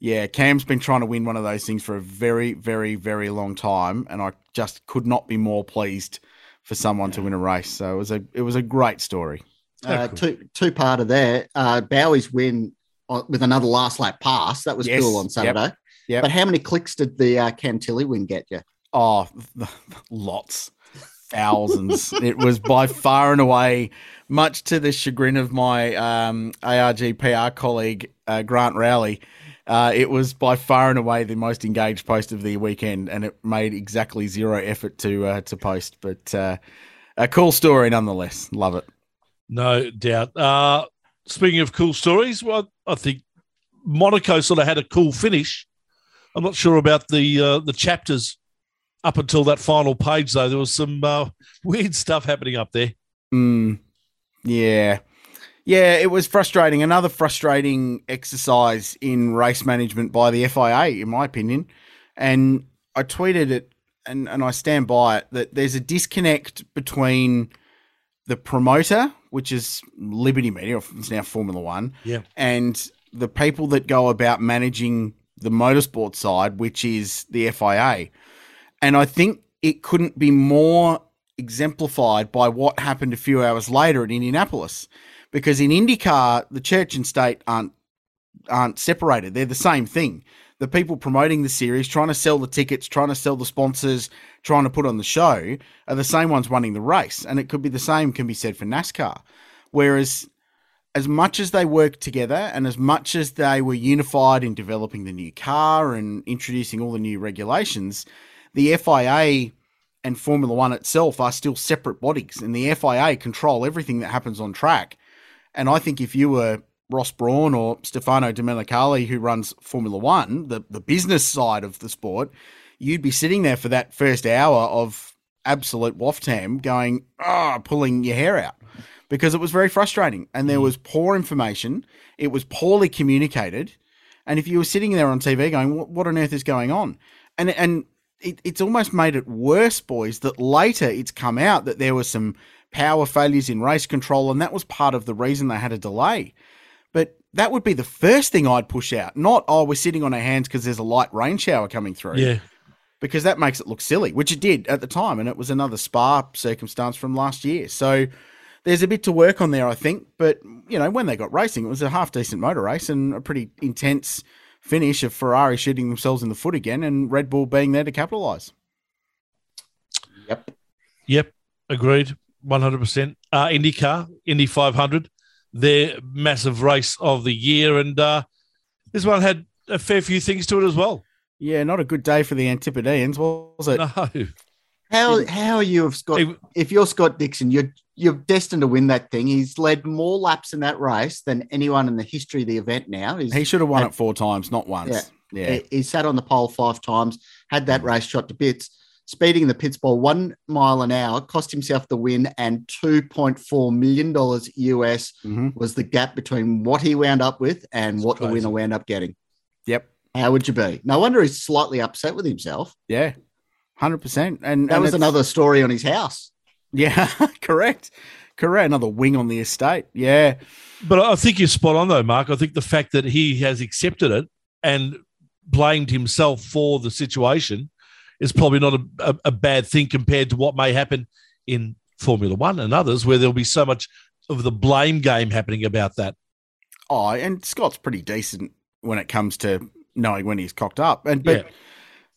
yeah, Cam's been trying to win one of those things for a very, very, very long time, and I just could not be more pleased for someone yeah. to win a race. So it was a it was a great story. Uh, cool. Two two part of there. Uh, Bowie's win with another last lap pass. That was yes. cool on Saturday. Yep. Yep. But how many clicks did the uh, Cam Tilley win get you? Oh, lots, thousands. it was by far and away, much to the chagrin of my um, ARG PR colleague uh, Grant Rowley. Uh, it was by far and away the most engaged post of the weekend, and it made exactly zero effort to uh, to post. But uh, a cool story nonetheless. Love it. No doubt. Uh, speaking of cool stories, well, I think Monaco sort of had a cool finish. I'm not sure about the uh, the chapters up until that final page, though, there was some uh, weird stuff happening up there. Mm, yeah. Yeah, it was frustrating. Another frustrating exercise in race management by the FIA, in my opinion. And I tweeted it and, and I stand by it that there's a disconnect between the promoter, which is Liberty Media, it's now Formula One, yeah. and the people that go about managing the motorsport side, which is the FIA. And I think it couldn't be more exemplified by what happened a few hours later at Indianapolis. Because in IndyCar, the church and state aren't aren't separated. They're the same thing. the people promoting the series, trying to sell the tickets, trying to sell the sponsors, trying to put on the show, are the same ones running the race. And it could be the same can be said for NASCAR. Whereas as much as they worked together and as much as they were unified in developing the new car and introducing all the new regulations, the FIA and Formula One itself are still separate bodies, and the FIA control everything that happens on track. And I think if you were Ross Brawn or Stefano Domenicali, who runs Formula One, the, the business side of the sport, you'd be sitting there for that first hour of absolute waftam going, ah, oh, pulling your hair out because it was very frustrating and there mm. was poor information. It was poorly communicated. And if you were sitting there on TV going, what, what on earth is going on? And, and it, it's almost made it worse, boys, that later it's come out that there were some power failures in race control. And that was part of the reason they had a delay. But that would be the first thing I'd push out, not, oh, we're sitting on our hands because there's a light rain shower coming through. Yeah. Because that makes it look silly, which it did at the time. And it was another spa circumstance from last year. So, there's a bit to work on there, I think. But you know, when they got racing, it was a half decent motor race and a pretty intense finish of Ferrari shooting themselves in the foot again, and Red Bull being there to capitalise. Yep. Yep. Agreed. One hundred percent. Uh, IndyCar, Indy five hundred, their massive race of the year, and uh, this one had a fair few things to it as well. Yeah, not a good day for the Antipodeans, was it? No. How how you have Scott? If you're Scott Dixon, you're you're destined to win that thing. He's led more laps in that race than anyone in the history of the event. Now He's, he should have won it four times, not once. Yeah, yeah. He, he, sat on the pole five times, had that race shot to bits, speeding the pits by one mile an hour, cost himself the win, and two point four million dollars US mm-hmm. was the gap between what he wound up with and That's what crazy. the winner wound up getting. Yep. How would you be? No wonder he's slightly upset with himself. Yeah, hundred percent. And that and was another story on his house. Yeah, correct, correct. Another wing on the estate. Yeah, but I think you're spot on though, Mark. I think the fact that he has accepted it and blamed himself for the situation is probably not a, a, a bad thing compared to what may happen in Formula One and others, where there'll be so much of the blame game happening about that. Oh, and Scott's pretty decent when it comes to knowing when he's cocked up, and but yeah.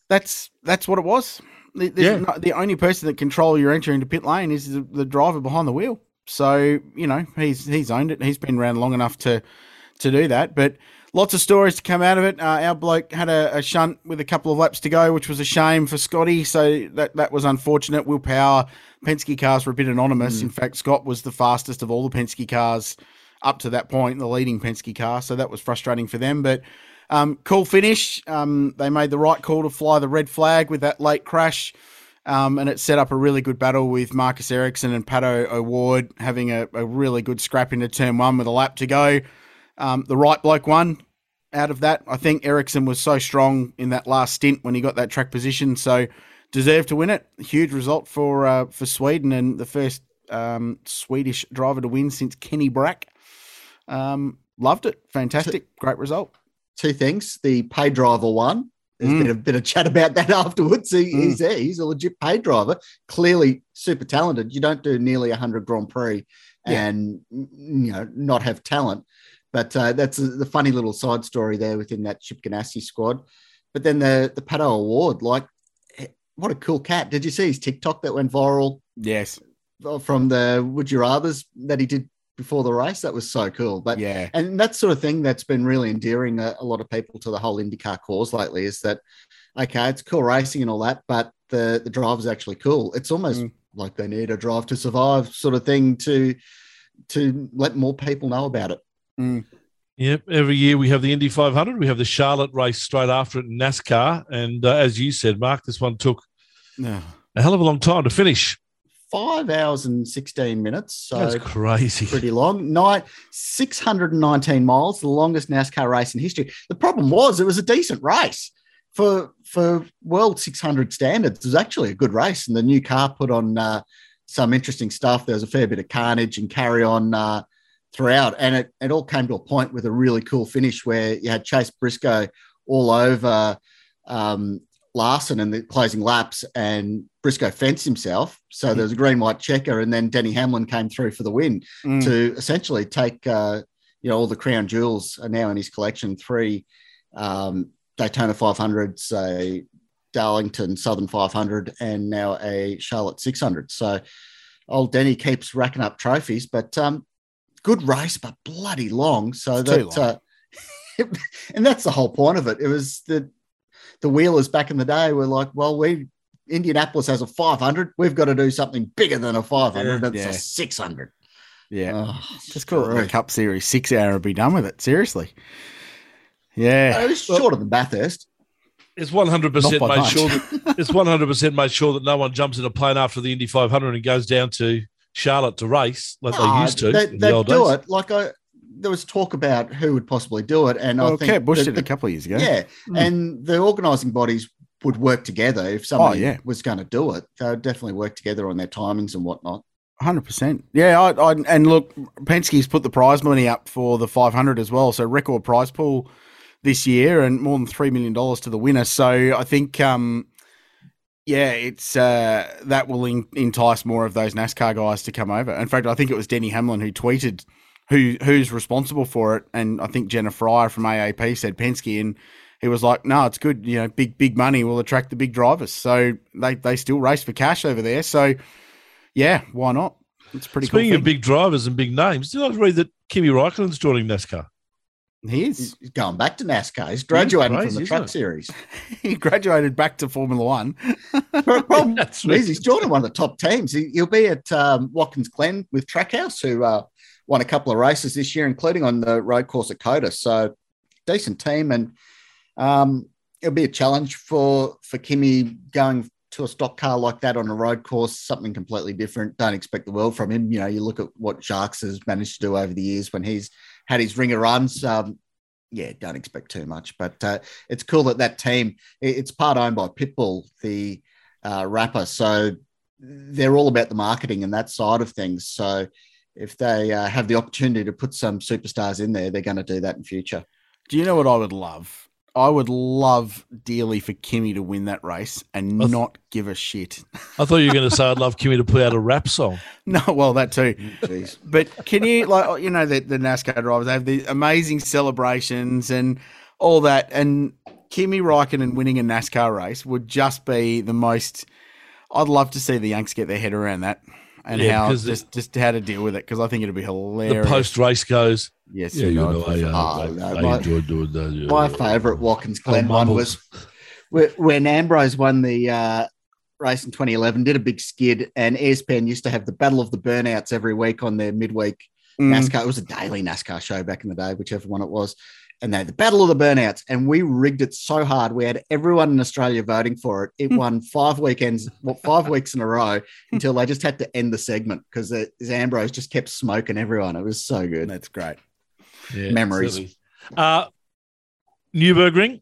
that's that's what it was yeah. Not, the only person that control your entry into pit lane is the, the, driver behind the wheel. So you know he's he's owned it. He's been around long enough to to do that. But lots of stories to come out of it. Uh, our bloke had a, a, shunt with a couple of laps to go, which was a shame for Scotty. So that that was unfortunate. Will Power, Penske cars were a bit anonymous. Mm. In fact, Scott was the fastest of all the Penske cars up to that point, the leading Penske car. So that was frustrating for them. But um, cool finish. Um, they made the right call to fly the red flag with that late crash. Um, and it set up a really good battle with Marcus Ericsson and Pato O'Ward having a, a, really good scrap into turn one with a lap to go. Um, the right bloke won out of that. I think Ericsson was so strong in that last stint when he got that track position, so deserved to win it. Huge result for uh, for Sweden and the first um, Swedish driver to win since Kenny Brack. Um, loved it. Fantastic. Great result two things. The pay driver one. There's mm. been a bit of chat about that afterwards. He, mm. He's there. He's a legit pay driver. Clearly super talented. You don't do nearly 100 Grand Prix yeah. and you know not have talent. But uh, that's a, the funny little side story there within that Chip Ganassi squad. But then the the Pato O'Ward, like eh, what a cool cat. Did you see his TikTok that went viral? Yes. From the Would You Rathers that he did before the race. That was so cool. But yeah, and that sort of thing that's been really endearing a, a, lot of people to the whole IndyCar cause lately is that okay, it's cool racing and all that, but the the driver's actually cool. It's almost mm. like they need a drive to survive sort of thing to to let more people know about it. Mm. Yep. Every year we have the Indy 500. We have the Charlotte race straight after it in NASCAR. And uh, as you said, Mark, this one took a hell of a long time to finish five hours and 16 minutes. So That's crazy. Pretty long. Night 619 miles, the longest NASCAR race in history. The problem was it was a decent race. For for World 600 standards, it was actually a good race, and the new car put on uh, some interesting stuff. There was a fair bit of carnage and carry on uh, throughout, and it, it all came to a point with a really cool finish where you had Chase Briscoe all over um, Larson in the closing laps, and Briscoe fenced himself. So mm. there was a green white checker, and then Denny Hamlin came through for the win mm. to essentially take, uh, you know, all the crown jewels are now in his collection. Three um, Daytona 500, say Darlington Southern 500, and now a Charlotte 600. So old Denny keeps racking up trophies, but um, good race, but bloody long. So it's that, uh, and that's the whole point of it. It was the the wheelers back in the day were like, well, we Indianapolis has a 500. We've got to do something bigger than a 500. Yeah, it's yeah. a 600. Yeah. Oh, Just call it the Cup Series six hour and be done with it. Seriously. Yeah. It was shorter than Bathurst. It's one hundred percent made much. sure that it's one hundred percent made sure that no one jumps in a plane after the Indy 500 and goes down to Charlotte to race like no, they used to. They, they the do days. it like I. There was talk about who would possibly do it, and well, I think Kurt Busch did it a couple of years ago. Yeah, mm. and the organising bodies would work together if somebody oh, yeah. was going to do it. They would definitely work together on their timings and whatnot. Hundred percent. Yeah, I, I, and look, Penske's put the prize money up for the 500 as well, so record prize pool this year, and more than three million dollars to the winner. So I think, um, yeah, it's uh, that will in, entice more of those NASCAR guys to come over. In fact, I think it was Denny Hamlin who tweeted who who's responsible for it, and I think Jenna Fryer from AAP said Penske, and he was like, "No, it's good. You know, big big money will attract the big drivers." So they they still race for cash over there. So yeah, why not? It's pretty. Speaking cool of big drivers and big names, did I read that Kimi Raikkonen's joining NASCAR? He is. He's going back to NASCAR. He's graduating crazy, from the truck series. he graduated back to Formula One. problem is he's joining one of the top teams. He, will be at um, Watkins Glen with Trackhouse, who uh, won a couple of races this year, including on the road course at COTA. So decent team, and um, it'll be a challenge for for Kimi going to a stock car like that on a road course, something completely different. Don't expect the world from him. You know, you look at what Jacques has managed to do over the years when he's had his ringer runs. Um, yeah, don't expect too much. But uh, it's cool that that team, it's part owned by Pitbull, the uh, rapper. So they're all about the marketing and that side of things. So if they uh, have the opportunity to put some superstars in there, they're going to do that in future. Do you know what I would love? I would love dearly for Kimi to win that race and th- not give a shit. I thought you were going to say I'd love Kimi to put out a rap song. No, well that too. Mm, jeez. But can you like you know the, the NASCAR drivers they have the amazing celebrations and all that, and Kimi Raikkonen winning a NASCAR race would just be the most. I'd love to see the Yanks get their head around that and yeah, how just just how to deal with it because I think it'd be hilarious. The post race goes. Yes, yeah, you know, I, uh, oh, no, I my, enjoyed doing that. Yeah, my favourite Watkins Glen one was when Ambrose won the uh, race in 2011, did a big skid, and ESPN used to have the Battle of the Burnouts every week on their midweek mm. NASCAR. It was a daily NASCAR show back in the day, whichever one it was and they had the Battle of the Burnouts, and we rigged it so hard. We had everyone in Australia voting for it. It hmm. won five weekends, well, five weeks in a row until they just had to end the segment because Ambrose just kept smoking everyone. It was so good. That's great. Yeah, Memories. Uh, Nurburgring.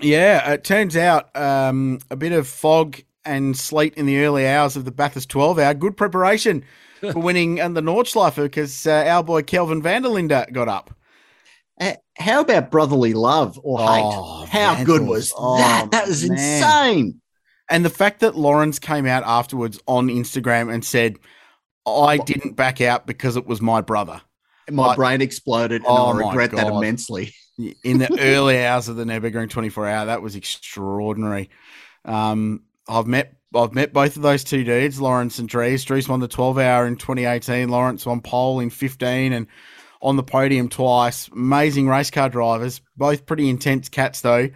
Yeah, it turns out um, a bit of fog and sleet in the early hours of the Bathurst 12 hour. Good preparation for winning and the Nordschleife because uh, our boy Kelvin van der Linde got up. How about brotherly love or oh, hate? How good was oh, that? That was man. insane. And the fact that Laurens came out afterwards on Instagram and said, I didn't back out because it was my brother. My like, brain exploded and oh I regret that immensely. In the early hours of the Nürburgring 24 hour, that was extraordinary. Um, I've met I've met both of those two dudes, Laurens and Dries. Dries won the 12 hour in 2018. Laurens won pole in 15 and on the podium twice. Amazing race car drivers, both pretty intense cats though,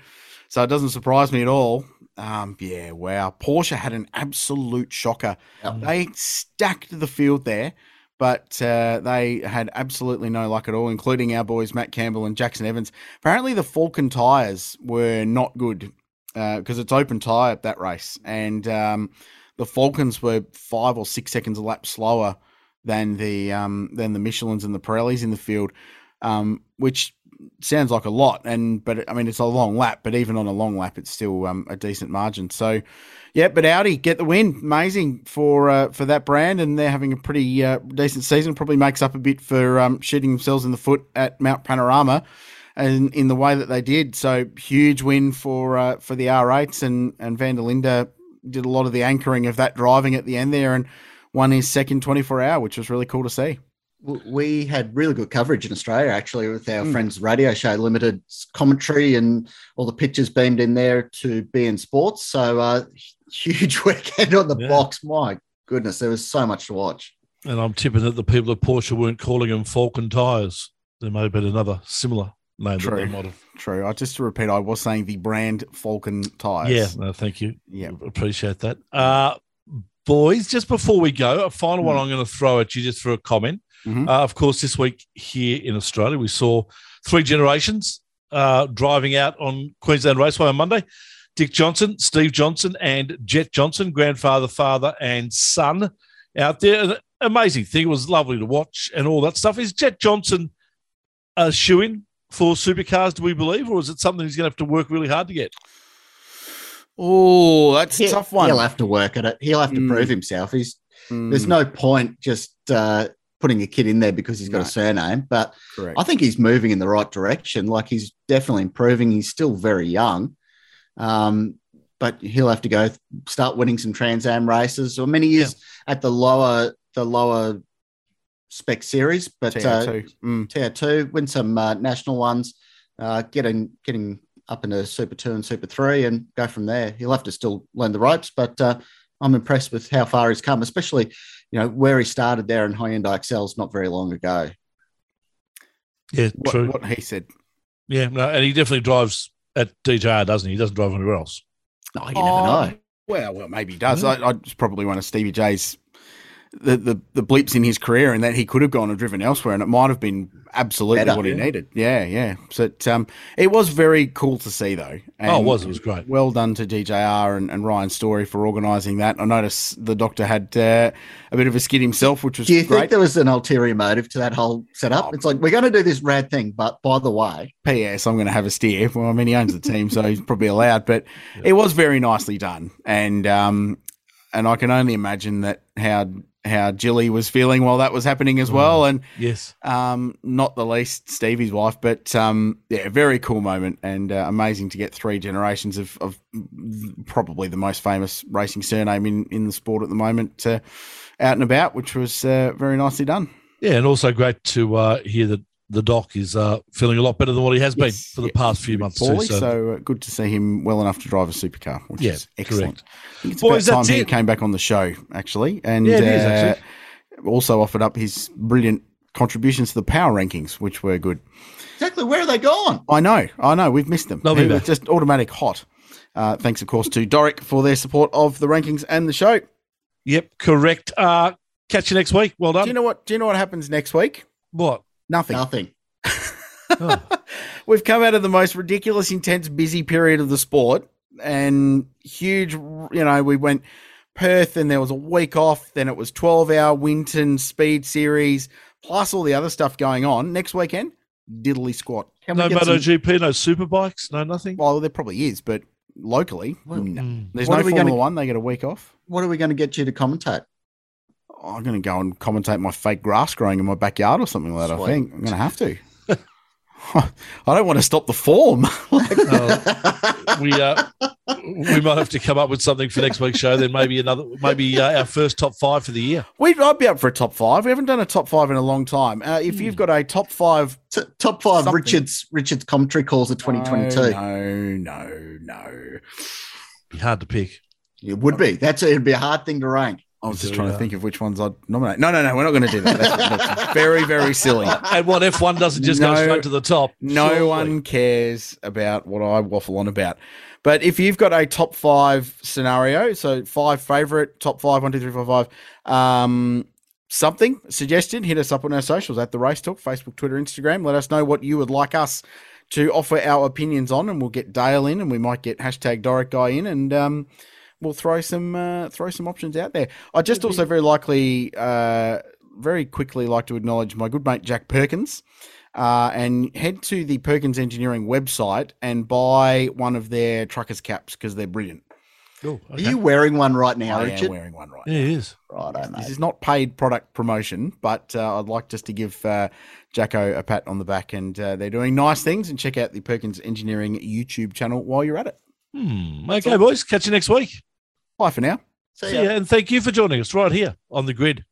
so it doesn't surprise me at all. Um, yeah, wow. Porsche had an absolute shocker. Yep. They stacked the field there, but uh, they had absolutely no luck at all, including our boys Matt Campbell and Jackson Evans. Apparently, the Falcon tyres were not good because uh, it's open tyre at that race, and um, the Falcons were five or six seconds a lap slower than the um, than the Michelin's and the Pirellis in the field, um, which sounds like a lot. And but I mean, it's a long lap, but even on a long lap, it's still um, a decent margin. So, yeah, but Audi get the win. Amazing for uh, for that brand, and they're having a pretty uh, decent season. Probably makes up a bit for um, shooting themselves in the foot at Mount Panorama. And in the way that they did, so huge win for uh, for the R8s and and Van der Linde did a lot of the anchoring of that driving at the end there, and won his second 24 hour, which was really cool to see. we had really good coverage in Australia, actually, with our mm. friends Radio Show Limited commentary and all the pictures beamed in there to beIN Sports. So, uh, huge weekend on the yeah. box. My goodness, there was so much to watch. And I'm tipping that the people at Porsche weren't calling them Falcon tyres. There may have been another similar name True. that they might have. True. I just to repeat, I was saying the brand Falcon tyres. Yeah, no, thank you. Yeah, appreciate that. Uh, boys, just before we go, a final mm. one I'm going to throw at you just for a comment. Mm-hmm. Uh, of course, this week here in Australia, we saw three generations uh, driving out on Queensland Raceway on Monday. Dick Johnson, Steve Johnson, and Jett Johnson, grandfather, father, and son out there. An amazing thing. It was lovely to watch and all that stuff. Is Jett Johnson a shoe in for supercars, do we believe, or is it something he's going to have to work really hard to get? Oh, that's he, a tough one. He'll have to work at it. He'll have to mm. prove himself. He's mm. there's no point just uh, putting a kid in there because he's got no. a surname. But Correct. I think he's moving in the right direction. Like he's definitely improving. He's still very young, um, but he'll have to go start winning some Trans Am races. I mean, he is yeah. at the lower the lower spec series, but TR2, uh, mm. TR2 win some uh, national ones, uh, getting getting up into Super Two and Super Three, and go from there. He'll have to still learn the ropes, but uh, I'm impressed with how far he's come, especially you know where he started there in Hyundai Excels not very long ago. Yeah, what, true. What he said. Yeah, no, and he definitely drives at DJR, doesn't he? He doesn't drive anywhere else. No, you oh, never know. Well, well, maybe he does. Mm. I, I, it's probably one of Stevie J's the, the, the bleeps in his career and that he could have gone and driven elsewhere and it might have been absolutely Better, what he needed. Yeah, yeah. So it, um, it was very cool to see though. And oh, it was. It was great. Well done to DJR and, and Ryan Story for organising that. I noticed the doctor had uh, a bit of a skid himself, which was Do you great. think there was an ulterior motive to that whole setup? Oh, it's like, we're going to do this rad thing, but by the way. P.S. I'm going to have a steer. Well, I mean, he owns the team, so he's probably allowed, but yeah. it was very nicely done. And, um, and I can only imagine that how how Jilly was feeling while that was happening as well. Mm. And yes, um, not the least Stevie's wife, but um, yeah, very cool moment and uh, amazing to get three generations of, of, probably the most famous racing surname in, in the sport at the moment uh, out and about, which was uh, very nicely done. Yeah, and also great to uh, hear that the doc is uh, feeling a lot better than what he has yes, been for the past few months poorly, too. So, so uh, good to see him well enough to drive a supercar, which yeah, is excellent. it's Boys, about time he came back on the show actually, and yeah, is, actually. Uh, also offered up his brilliant contributions to the power rankings, which were good. Exactly, where are they gone? I know, I know, we've missed them. They'll be just automatic hot. Uh, thanks, of course, to Doric for their support of the rankings and the show. Yep, correct. Uh, catch you next week. Well done. Do you know what? Do you know what happens next week? What? Nothing. Nothing. oh. We've come out of the most ridiculous, intense, busy period of the sport, and huge. You know, we went Perth, and there was a week off. Then it was twelve-hour Winton Speed Series, plus all the other stuff going on. Next weekend, diddly squat. Can no MotoGP, some... no superbikes, no nothing. Well, there probably is, but locally, well, no. Mm. there's what no Formula gonna... One. They get a week off. What are we going to get you to commentate? I'm going to go and commentate my fake grass growing in my backyard or something like that. Sweet. I think I'm going to have to. I don't want to stop the form. uh, we uh, we might have to come up with something for next week's show. Then maybe another, maybe uh, our first top five for the year. We'd I'd be up for a top five. We haven't done a top five in a long time. Uh, if you've got a top five, T- top five, something. Richard's Richard's commentary calls of 2022. No, no, no. Be hard to pick. It would be. That's it'd be a hard thing to rank. I was just trying to think of which ones I'd nominate. No, no, no, we're not going to do that. That's, that's very, very silly. And what if one doesn't just no, go straight to the top? No Surely. one cares about what I waffle on about. But if you've got a top five scenario, so five favorite, top five, one, two, three, four, five, um, something suggested, hit us up on our socials at the Race Talk, Facebook, Twitter, Instagram. Let us know what you would like us to offer our opinions on, and we'll get Dale in, and we might get hashtag Doric Guy in, and um, we'll throw some uh, throw some options out there. I just also very likely, uh, very quickly like to acknowledge my good mate Jack Perkins. Uh, and head to the Perkins Engineering website and buy one of their truckers caps because they're brilliant. okay. Are you wearing one right now, I Richard? am wearing one right yeah, now. It is. Right, mate. This is not paid product promotion, but uh, I'd like just to give uh, Jacko a pat on the back. And uh, they're doing nice things. And check out the Perkins Engineering YouTube channel while you're at it. Hmm. Okay, boys. Catch you next week. Bye for now. See, See ya. And thank you for joining us right here on the grid.